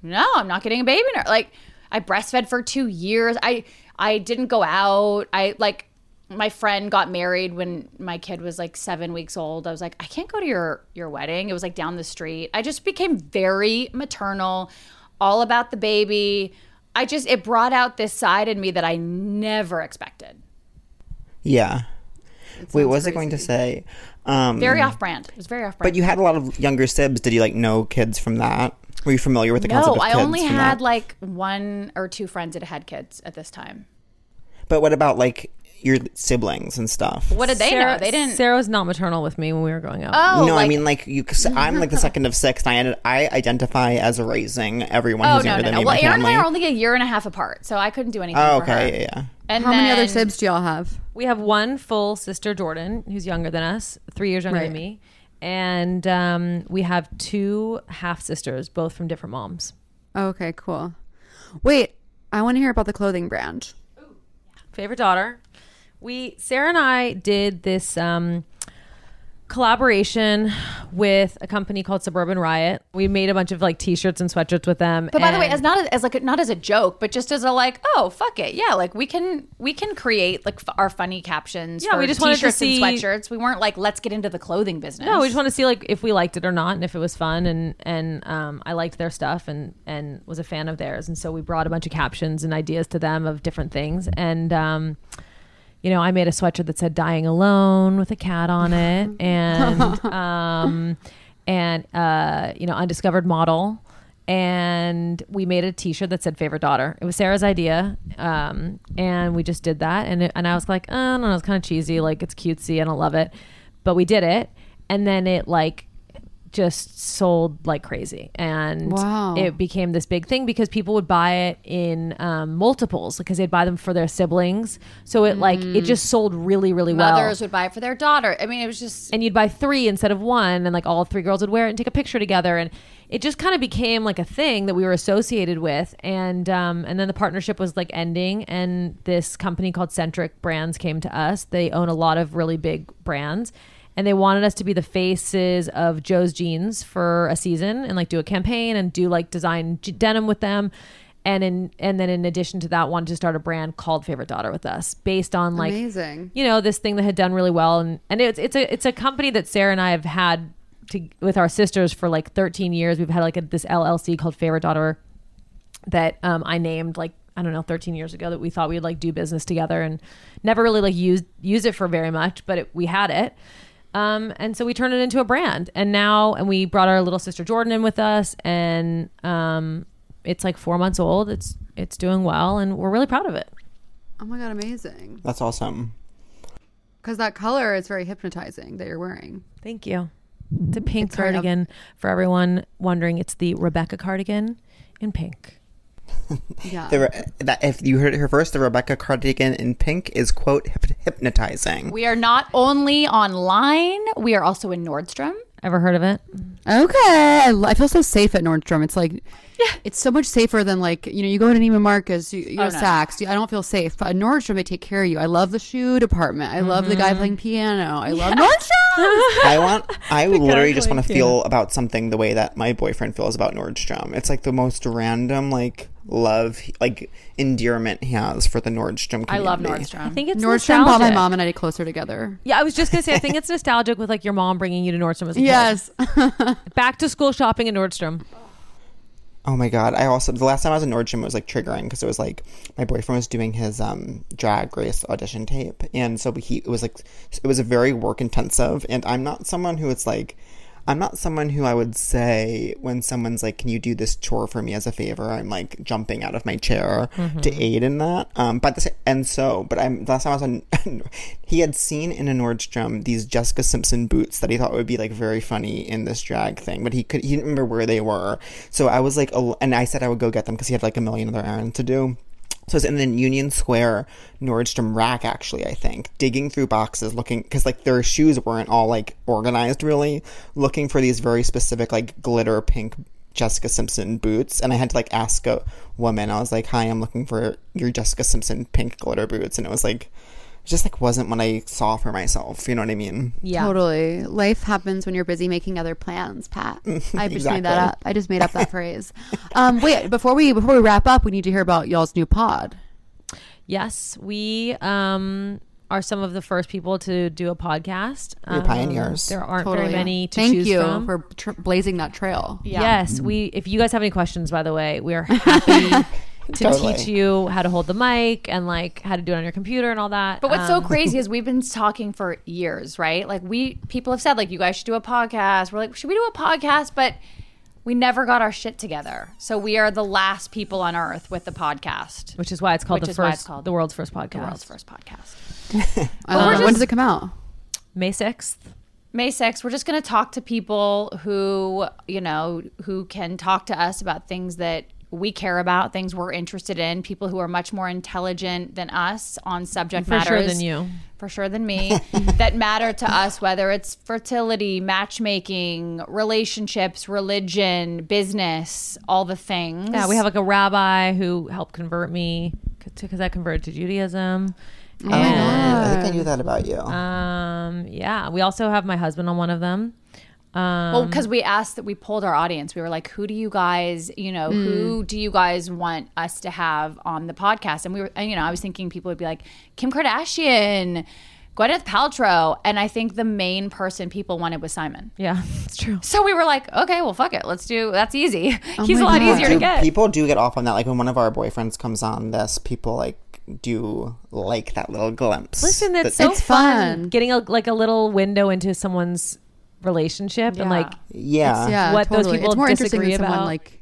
"No, I'm not getting a baby nurse." Like I breastfed for 2 years. I I didn't go out. I like my friend got married when my kid was like 7 weeks old. I was like, "I can't go to your your wedding." It was like down the street. I just became very maternal, all about the baby. I just it brought out this side in me that I never expected. Yeah. Wait, what was I going to say? Um, Very off brand. It was very off brand. But you had a lot of younger sibs. Did you like know kids from that? Were you familiar with the concept of kids? no, I only had that? like one or two friends that had kids at this time. But what about like your siblings and stuff? What did they Sara, know? They didn't. Sara was not maternal with me when we were growing up. oh, no, I mean like you. Cause I'm like the second of six. And I ended, I identify as raising everyone Oh who's no, younger no, than no. me. Well, my Erin and. I are only a year and a half apart, so I couldn't do anything. oh, for her. okay, yeah, yeah. And How many other then- sibs do y'all have? We have one full sister, Jordan, who's younger than us, three years younger than me. And um, we have two half sisters, both from different moms. Okay, cool. Wait, I want to hear about the clothing brand. favorite daughter. We Sara and I did this um, collaboration with a company called Suburban Riot. We made a bunch of like T-shirts and sweatshirts with them. But by the way, as not as, as like a, not as a joke, but just as a like, oh fuck it, yeah, like we can we can create like f- our funny captions. Yeah, we just wanted to see- and sweatshirts. We weren't like, let's get into the clothing business. no, we just want to see like if we liked it or not, and if it was fun, and and um, I liked their stuff, and and was a fan of theirs, and so we brought a bunch of captions and ideas to them of different things, and um, you know, I made a sweatshirt that said "Dying Alone" with a cat on it, and um, and uh, you know, undiscovered model. And we made a T-shirt that said "favorite daughter." It was Sara's idea, um, and we just did that. And it, and I was like, oh, I don't know, it's kind of cheesy, like it's cutesy, and I don't love it, but we did it. And then it like just sold like crazy. And Wow. it became this big thing because people would buy it in um, multiples because they'd buy them for their siblings. So it like it just sold really really well. Mothers would buy it for their daughter. I mean, it was just and you'd buy three instead of one and like all three girls would wear it and take a picture together. And it just kind of became like a thing that we were associated with. And um, and then the partnership was like ending and this company called centric brands came to us. They own a lot of really big brands and they wanted us to be the faces of joe's jeans for a season and like do a campaign and do like design denim with them. And in and then in addition to that wanted to start a brand called favorite daughter with us based on like Amazing. you know this thing that had done really well. And and it's it's a it's a company that Sara and I have had to with our sisters for like 13 years. We've had like a, this LLC called Favorite Daughter that um, I named like I don't know 13 years ago that we thought we'd like do business together and never really like used use it for very much but it, we had it um, and so we turned it into a brand and now and we brought our little sister Jordan in with us and um, it's like four months old it's it's doing well and we're really proud of it Oh my god, amazing! That's awesome. Because that color is very hypnotizing that you're wearing. Thank you. It's a pink It's very up- cardigan for everyone wondering. It's the Rebecca cardigan in pink. Yeah. The, that if you heard it here first, the Rebecca cardigan in pink is quote hyp- hypnotizing. we are not only online, we are also in Nordstrom. Ever heard of it? Okay, I, I feel so safe at Nordstrom. It's like, yeah. it's so much safer than like you know you go to Neiman Marcus, you, you go Oh, to no. Saks. I don't feel safe, but at Nordstrom they take care of you. I love the shoe department. I love the Mm-hmm. guy playing piano. I love Nordstrom. I want. I literally just want to to. feel about something the way that my boyfriend feels about Nordstrom. It's like the most random, like love, like endearment he has for the Nordstrom. Community. I love Nordstrom. I think it's Nordstrom brought my mom and I closer together. Yeah, I was just gonna say. I think it's nostalgic with like your mom bringing you to Nordstrom as a kid. Yes, Back to school shopping at Nordstrom. Oh my god! I also the last time I was in Nordstrom it was like triggering because it was like my boyfriend was doing his um drag race audition tape, and so he it was like it was a very work intensive, and I'm not someone who it's like. I'm not someone who I would say when someone's like, "Can you do this chore for me as a favor?" I'm like jumping out of my chair to aid in that. Um, but the, sa- and so, but I'm last time I was on, he had seen in a Nordstrom these Jessica Simpson boots that he thought would be like very funny in this drag thing, but he could he didn't remember where they were. So I was like, and I said I would go get them because he had like a million other errands to do. So it's in the Union Square Nordstrom rack, actually, I think, digging through boxes looking, because like their shoes weren't all like organized really, looking for these very specific like glitter pink Jessica Simpson boots. And I had to like ask a woman, I was like, hi, I'm looking for your Jessica Simpson pink glitter boots. And it was like, just like wasn't what I saw for myself. You know what I mean? Yeah. totally. Life happens when you're busy making other plans, Pat. I just made that up. I just made up that phrase. Um, wait, before we before we wrap up, we need to hear about y'all's new pod. Yes, we um are some of the first people to do a podcast. You're Um, pioneers. There aren't Totally. very many to Thank choose you from. for tr- blazing that trail. Yes, we. If you guys have any questions, by the way, we are happy to Totally. teach you how to hold the mic and like how to do it on your computer and all that. But what's so Um, crazy is we've been talking for years, right? Like we people have said like you guys should do a podcast. We're like, should we do a podcast? But we never got our shit together. So we are the last people on earth with the podcast. which is why it's called Which the is why first, it's called the world's first podcast, The world's first podcast. Uh, when does it come out? May sixth. May 6th, we're just going to talk to people who, you know, who can talk to us about things that we care about, things we're interested in, people who are much more intelligent than us on subject For matters. sure than you. For sure than me, that matter to us, whether it's fertility, matchmaking, relationships, religion, business, all the things. Yeah, we have like a rabbi who helped convert me because I converted to Judaism. Oh, I think I knew that about you. Um, yeah, we also have my husband on one of them. Um, Well, because we asked that we polled our audience. We were like, who do you guys, you know, Hmm. who do you guys want us to have on the podcast? And we were, and, you know, I was thinking people would be like, Kim Kardashian, Gwyneth Paltrow. And I think the main person people wanted was Simon. yeah, it's true. So we were like, okay, well, fuck it. Let's do, that's easy. Oh He's a lot God. easier to get. people do get off on that. Like when one of our boyfriends comes on this, people like do like that little glimpse. Listen, that's that- so It's fun. fun. Getting a like a little window into someone's relationship and like yeah. Yeah, what those totally. people it's more interesting than disagree someone about. like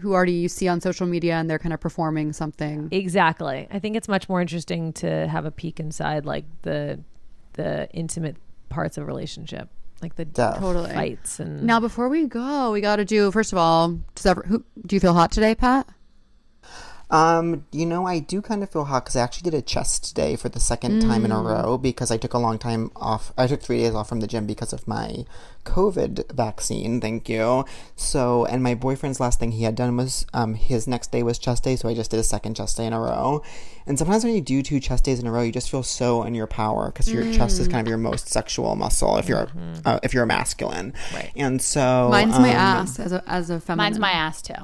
who already you see on social media and they're kind of performing something. exactly. I think it's much more interesting to have a peek inside like the the intimate parts of a relationship, like the Def. Totally. fights and Now, before we go, we got to do first of all. Does ever, who, do you feel hot today, Pat? Um, you know, I do kind of feel hot because I actually did a chest day for the second time in a row because I took a long time off. I took three days off from the gym because of my COVID vaccine. Thank you. So, and my boyfriend's last thing he had done was um his next day was chest day, so I just did a second chest day in a row. And sometimes when you do two chest days in a row, you just feel so in your power because your chest is kind of your most sexual muscle if you're uh, if you're masculine. Right. And so Mine's my um, ass as a as a feminine. Mine's my ass too.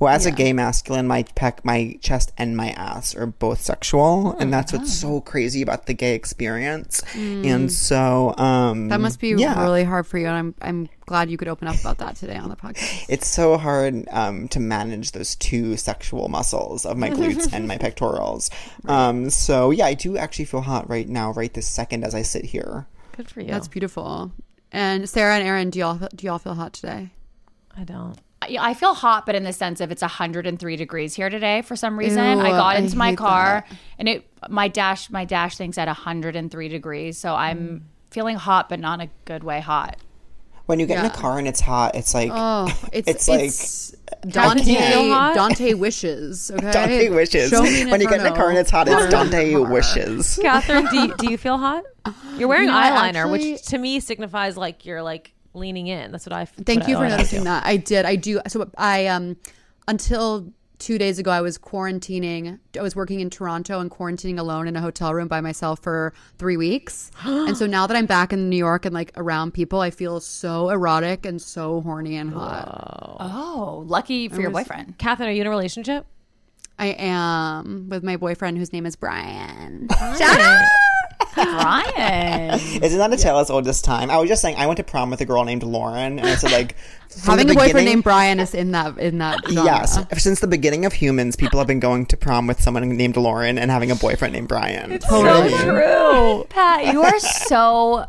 Well, as a gay masculine, my pec, my chest, and my ass are both sexual, and that's what's so crazy about the gay experience. And so, um, That must be yeah, really hard for you, and I'm I'm glad you could open up about that today on the podcast. It's so hard um, to manage those two sexual muscles of my glutes and my pectorals. Um, so yeah, I do actually feel hot right now, right this second, as I sit here. good for you. That's beautiful. And Sara and Erin, do y'all do y'all feel hot today? I don't. Yeah, I feel hot, but in the sense of it's 103 degrees here today for some reason. Ew, I got I into my car that. and it my dash my dash thing's at 103 degrees, so I'm mm. feeling hot, but not a good way hot. When you get in Yeah. a car and it's hot, it's like Oh, it's It's it's, like- Dante can't. Feel hot? Dante wishes. Okay, Dante wishes. Show me When you get in a car and it's hot, it's Dante wishes. Catherine, do you, do you feel hot? You're wearing You know, I eyeliner, actually- which to me signifies like you're like leaning in. That's what I. Thank you for what I noticing that. I did. I do. So I um until two days ago I was quarantining. I was working in Toronto and quarantining alone in a hotel room by myself for three weeks. and so now that I'm back in New York and like around people, I feel so erotic and so horny and hot. Oh, lucky for your boyfriend. Catherine, are you in a relationship? I am with my boyfriend whose name is Brian. Brian. Isn't that a tale as old as time? I was just saying, I went to prom with a girl named Lauren, and I said like, Having a boyfriend named Brian is in that in that genre. Yes, since the beginning of humans, people have been going to prom with someone named Lauren and having a boyfriend named Brian. It's totally. True. Pat, you are so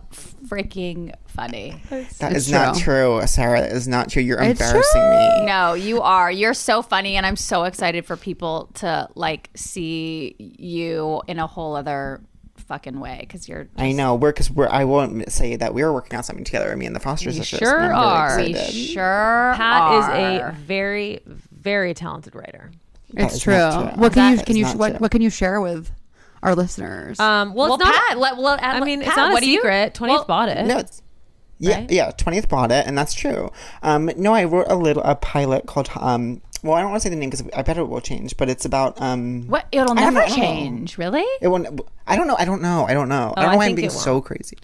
freaking funny. That It's is not true, Sara. That is not true. You're It's embarrassing me. No, you are. You're so funny, and I'm so excited for people to like see you in a whole other fucking way because you're. I know. We're because we're. I won't say that we are working on something together. Me and the Foster sisters. sure are. Really We sure Pat is a very, very talented writer. It's true. true. What can you can you what true. what can you share with our listeners? Um, well, Well, it's not. Pat, let, well, I mean, it's Pat, not a what do you- secret. Twentieth bought it. No, it's yeah, Right? yeah. Twentieth bought it, and that's true. Um, no, I wrote a little a pilot called um. Well, I don't want to say the name because I bet it will change, but it's about um. What? It'll never know. change, really. It won't. I don't know. I don't know. I don't know. I don't I know why I'm being so crazy.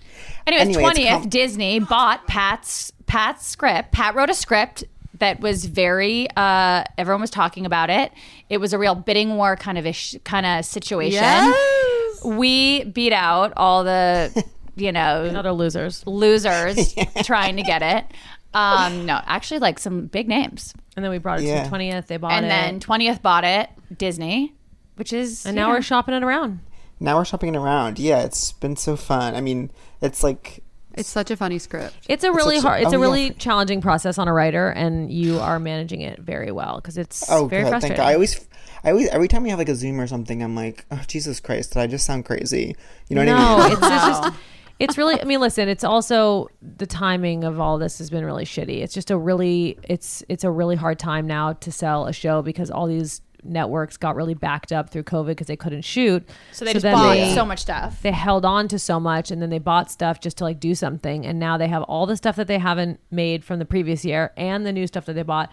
Anyways, Anyway, twentieth, com- Disney bought Pat's Pat's script. Pat wrote a script that was very. uh Everyone was talking about it. It was a real bidding war kind of ish kind of situation. Yes. We beat out all the, you know, Other losers. losers trying to get it. Um, no, actually, like some big names. And then we brought it to Yeah. the twentieth. They bought and it. And then twentieth bought it, Disney, which is and now know, we're shopping it around. Now we're shopping it around. Yeah, it's been so fun. I mean, it's like it's such a funny script. It's a really such a- hard. It's oh, a really yeah. challenging process on a writer, and you are managing it very well because it's oh very good. Thank frustrating. God. I always. I always, every time we have like a Zoom or something, I'm like, oh Jesus Christ, did I just sound crazy? You know what no, I mean? it's, it's just. It's really. I mean, listen. It's also the timing of all this has been really shitty. It's just a really. It's it's a really hard time now to sell a show because all these networks got really backed up through COVID because they couldn't shoot. so they just bought they- so much stuff. they held on to so much and then they bought stuff just to like do something and now they have all the stuff that they haven't made from the previous year and the new stuff that they bought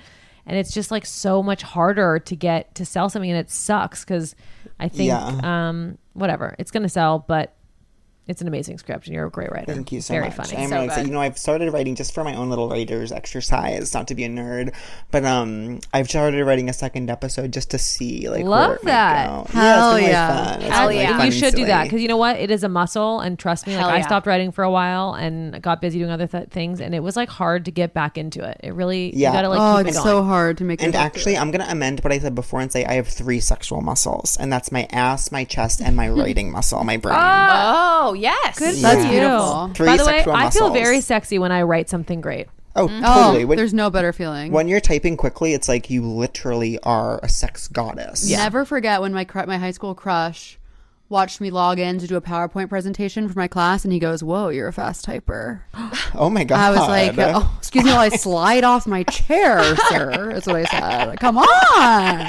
and it's just like so much harder to get to sell something and it sucks because i think Yeah. um whatever it's gonna sell but it's an amazing script and you're a great writer Thank you so very much. funny I'm So really excited. good. You know, I've started writing just for my own little writer's exercise, not to be a nerd, but um, I've started writing a second episode just to see like Love where it that. might go. Hell yeah, it's really yeah. fun. Hell been, like, yeah. fun you and should do that because you know what it is a muscle and trust me like Hell i yeah. stopped writing for a while and got busy doing other th- things and it was like hard to get back into it it really Yeah. you gotta like oh, keep it's it going so hard to make. And actually. I'm gonna amend what I said before and say I have three sexual muscles, and that's my ass, my chest, and my writing muscle, my brain. oh yes, Good Yeah. for That's you. beautiful. Three By the way, sexual I feel muscles. very sexy when I write something great. oh, oh, totally. When, there's no better feeling. when you're typing quickly, it's like you literally are a sex goddess. Never forget when my cr- my high school crush watched me log in to do a PowerPoint presentation for my class, and he goes, "Whoa, you're a fast typer." Oh my god. I was like, "Oh, excuse me, while I slide off my chair, sir." That's what I said. Come on.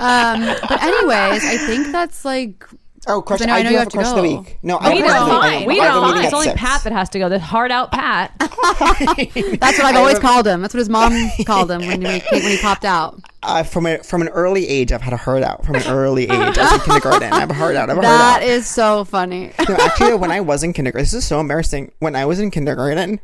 Um, but anyways, I think that's like Oh, question. I know- I, I know do you have a have to question of the go. week. No, We I don't. have a question of the fine. We I have a don't. meeting It's only six. Pat that has to go. The hard out Pat. that's what I've always called him. That's what his mom called him when he when he popped out. Uh, from a, from an early age, I've had a heart out. From an early age, I was in kindergarten. I have a heart out. I have a heart out. is so funny. No, actually, when I was in kindergarten, this is so embarrassing. When I was in kindergarten,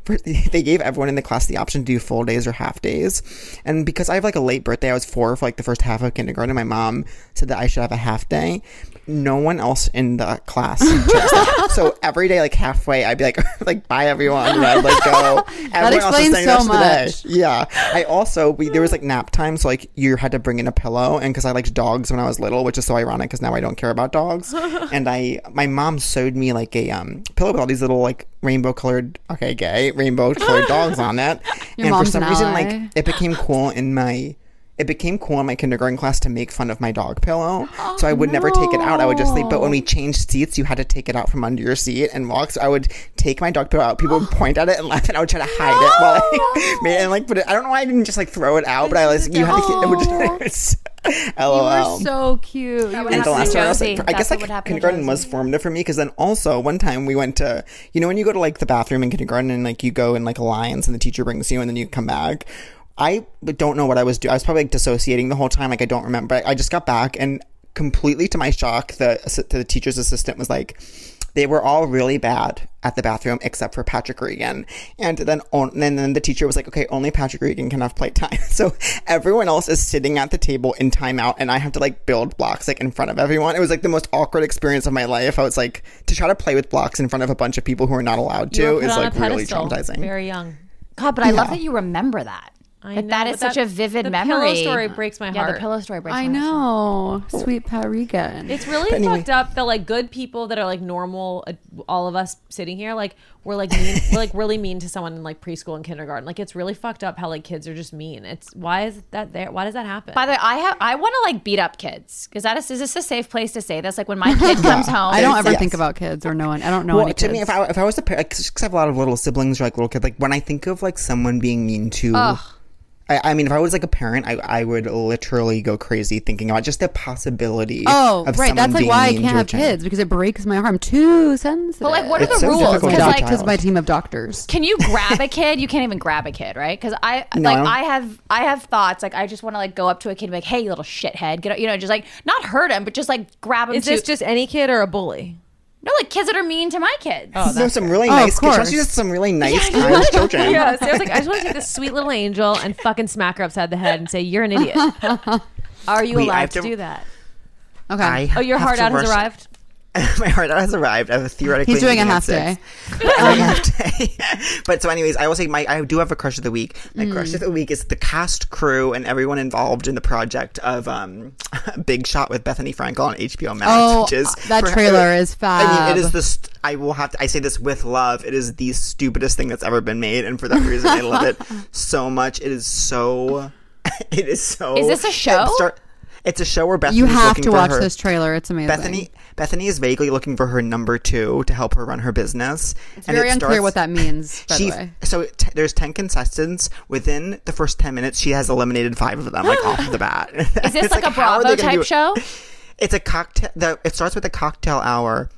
they gave everyone in the class the option to do full days or half days. And because I have like a late birthday, I was four for like the first half of kindergarten. My mom said that I should have a half day. No one else in the class. So every day, like halfway, I'd be like, like bye everyone, and I'd like go. Everyone else explains so of the day. much. Yeah. I also we, there was like nap time, so like you had to bring in a pillow, and because I liked dogs when I was little, which is so ironic because now I don't care about dogs. and I my mom sewed me like a um pillow with all these little like rainbow colored okay gay rainbow colored dogs on it. Your and for some reason, ally. like it became cool in my. It became cool in my kindergarten class to make fun of my dog pillow. Oh, so I would never take it out. I would just sleep. But when we changed seats, you had to take it out from under your seat and walk. So I would take my dog pillow out. People would point at it and laugh, and I would try to hide it while I made it. And like, but I don't know why I didn't just like throw it out. But I was, like, you had to. Keep it would just, LOL. You're so cute. You And the last to one, I was like, I guess what like would kindergarten was formative for me because then also one time we went to, you know, when you go to like the bathroom in kindergarten and like you go in like alliance and the teacher brings you and then you come back. I don't know what I was doing. I was probably like dissociating the whole time. Like I don't remember. I just got back and completely to my shock, the the teacher's assistant was like, they were all really bad at the bathroom except for Patrick Regan. And then on, and then the teacher was like, okay, only Patrick Regan can have playtime. So everyone else is sitting at the table in timeout and I have to like build blocks like in front of everyone. It was like the most awkward experience of my life. I was like, to try to play with blocks in front of a bunch of people who are not allowed to is like really traumatizing. Very young. God, but I love that you remember that. I Like, know, that but is such a vivid the memory. The pillow story breaks my Yeah, heart. the pillow story breaks I my heart. I know. Sweet Pat Regan. It's really anyway. fucked up that like good people that are like normal, uh, all of us sitting here, like we're like mean, we're like really mean to someone in like preschool and kindergarten. Like it's really fucked up how like kids are just mean. It's why is that there? Why does that happen? By the way, I have I want to like beat up kids because that is is this a safe place to say this? Like when my kid comes home, I don't ever Yes. think about kids or no one. I don't know Well, any to kids. me, if I if I was a parent, because I have a lot of little siblings or like little kids, like when I think of like someone being mean to, I, I mean, if I was like a parent, I I would literally go crazy thinking about just the possibility. oh, of right. That's like why I can't have child. kids because it breaks my heart. I'm too sensitive. But like, what are It's the so rules? Because like. Because my team of doctors. can you grab a kid? You can't even grab a kid, right? Because I No, like I have I have thoughts. Like I just want to like go up to a kid and be like, "Hey, you little shithead," get out, you know, just like not hurt him, but just like grab him. is to, this just any kid or a bully? No like kids that are mean to my kids? Oh, no, some really Oh, nice of kids. course. She's just some really nice, kind children. Yeah, so I was like, I just want to take this sweet little angel and fucking smack her upside the head and say, "You're an idiot." Are you Wait, allowed to, to- do that? Okay. I Oh, your have heart out has arrived. my heart has arrived. I have a theoretically He's doing a half day. A half day. but so, anyways, I will say my I do have a crush of the week. My Mm. crush of the week is the cast, crew, and everyone involved in the project of um, Big Shot with Bethenny Frankel on HBO Max. Oh, which is that for- trailer is I mean, fab. it is the. St- I will have to. I say this with love. It is the stupidest thing that's ever been made, and for that reason, I love it so much. It is so. It is so. Is this a show? start- it's a show where Bethenny's You have looking to for watch her- this trailer. It's amazing. Bethenny Bethenny is vaguely looking for her number two to help her run her business. It's very unclear what that means, she the so t- there's ten contestants. Within the first ten minutes, she has eliminated five of them, like off the bat. Is this like, a Bravo type show? It's a cocktail. The, it starts with a cocktail hour.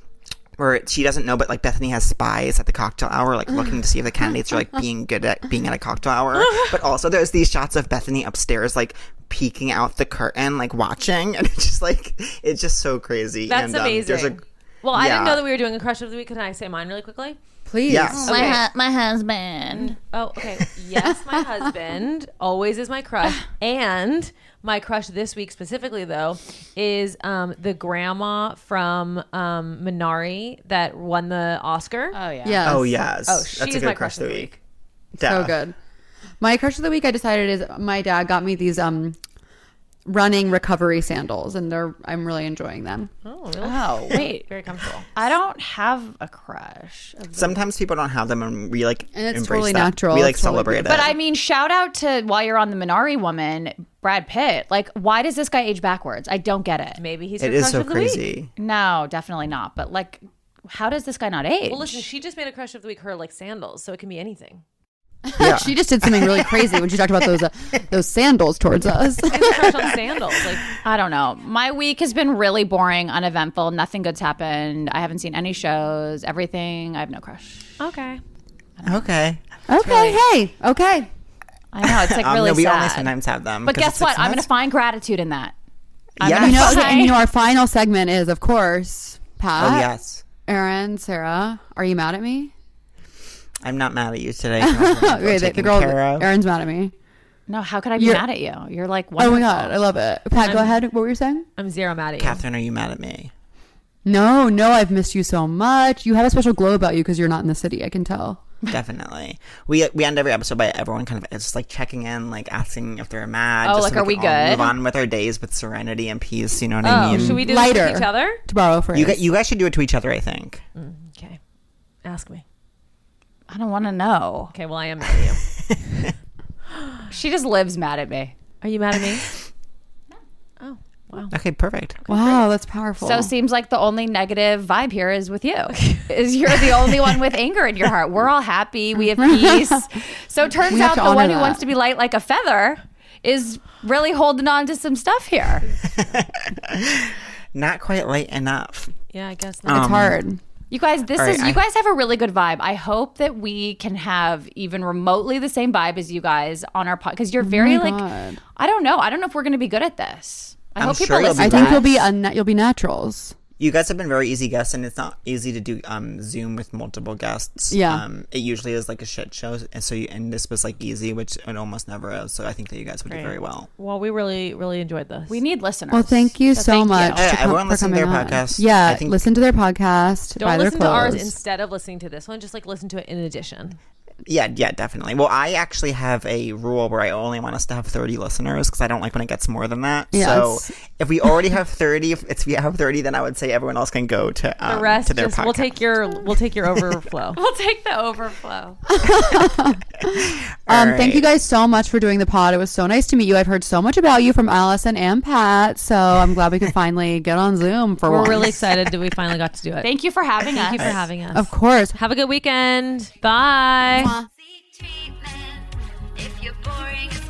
Where she doesn't know, but like Bethenny has spies at the cocktail hour, like looking to see if the candidates are like being good at being at a cocktail hour. But also, there's these shots of Bethenny upstairs, like peeking out the curtain, like watching, and it's just like it's just so crazy. That's and, um, amazing. there's a well, I didn't know that we were doing a crush of the week. Can I say mine really quickly? Please. Yes. My hu- my husband. Oh, okay. Yes, my husband always is my crush, and my crush this week specifically though is um, the grandma from um, Minari that won the Oscar. Oh yeah. Yes. Oh yes. Oh, That's a good my crush of the week. So good. My crush of the week I decided is my dad got me these um running recovery sandals and they're I'm really enjoying them. Oh, really? Oh wait, Very comfortable. I don't have a crush. Sometimes people don't have them, and we like And it's embrace totally that. natural. We like It's totally celebrate it. But I mean, shout out to while you're on the Minari woman, Brad Pitt. Like, why does this guy age backwards? I don't get it. Maybe he's it your is crush so of the week. crazy. No, definitely not. But like, how does this guy not age? Well, listen, she just made a crush of the week. Her like sandals, so it can be anything. Yeah. she just did something really crazy when she talked about those uh, those sandals towards us. She has a crush on sandals. Like I don't know. My week has been really boring, uneventful. Nothing good's happened. I haven't seen any shows. Everything. I have no crush. okay. Okay. okay, hey, okay. I know it's like Um, really no, we sad. only sometimes have them. But guess it's, like, what? I'm going to find gratitude in that. I'm Yes. You know, find- okay, you know our final segment is of course Pat. Oh yes. Erin, Sara, are you mad at me? I'm not mad at you today. Okay, the, the Taken girl, care of. Erin's mad at me. No, how could I be You're- mad at you? You're like, what? Oh my god, I love it. Pat, go ahead. What were you saying? I'm zero mad at you. Catherine, are you mad at me? No, no, I've missed you so much. You have a special glow about you because you're not in the city. I can tell. Definitely. We we end every episode by everyone kind of just like checking in, like asking if they're mad. Oh, just like, so are we can all good? Move on with our days with serenity and peace. You know what Oh, I mean? should we do Lighter. this with each other? To borrow a phrase. You, gu- you guys should do it to each other. I think. Mm, okay. Ask me. I don't want to know. Okay. Well, I am mad at you. She just lives mad at me. Are you mad at me? Oh, wow. Okay, perfect. wow, that's powerful. So it seems like the only negative vibe here is with you. is you're the only one with anger in your heart. We're all happy. We have peace. So it turns out the honor one who that. wants to be light like a feather is really holding on to some stuff here. Not quite light enough. Yeah, I guess not It's um, hard. You guys, this All right, is you I- guys have a really good vibe. I hope that we can have even remotely the same vibe as you guys on our pod because you're oh very like God. I don't know. I don't know if we're going to be good at this. I I'm hope sure people listen I think us. you'll be un- you'll be naturals. You guys have been very easy guests, and it's not easy to do um, Zoom with multiple guests. Yeah. um, it usually is like a shit show, and so you, and this was like easy, which it almost never is. So I think that you guys would do very well. Well, we really, really enjoyed this. we need listeners. Well, thank you so, thank much. Yeah, to come- everyone for listen to their on. podcast. Yeah, I think- listen to their podcast. Don't buy listen their to ours instead of listening to this one. Just like listen to it in addition. Yeah, yeah, definitely. Well, I actually have a rule where I only want us to have 30 listeners because I don't like when it gets more than that. Yeah, so it's- if we already have 30, if it's we have 30, then I would say everyone else can go to The um, rest, to their just podcast. we'll take your, we'll take your overflow. We'll take the overflow. Um, All Thank you guys so much for doing the pod. It was so nice to meet you. I've heard so much about you from Allison and Pat, so I'm glad we could finally get on Zoom for We're once. really excited that we finally got to do it. Thank you for having us. Thank you for having us. Of course. Have a good weekend. Bye. Seek treatment if you're boring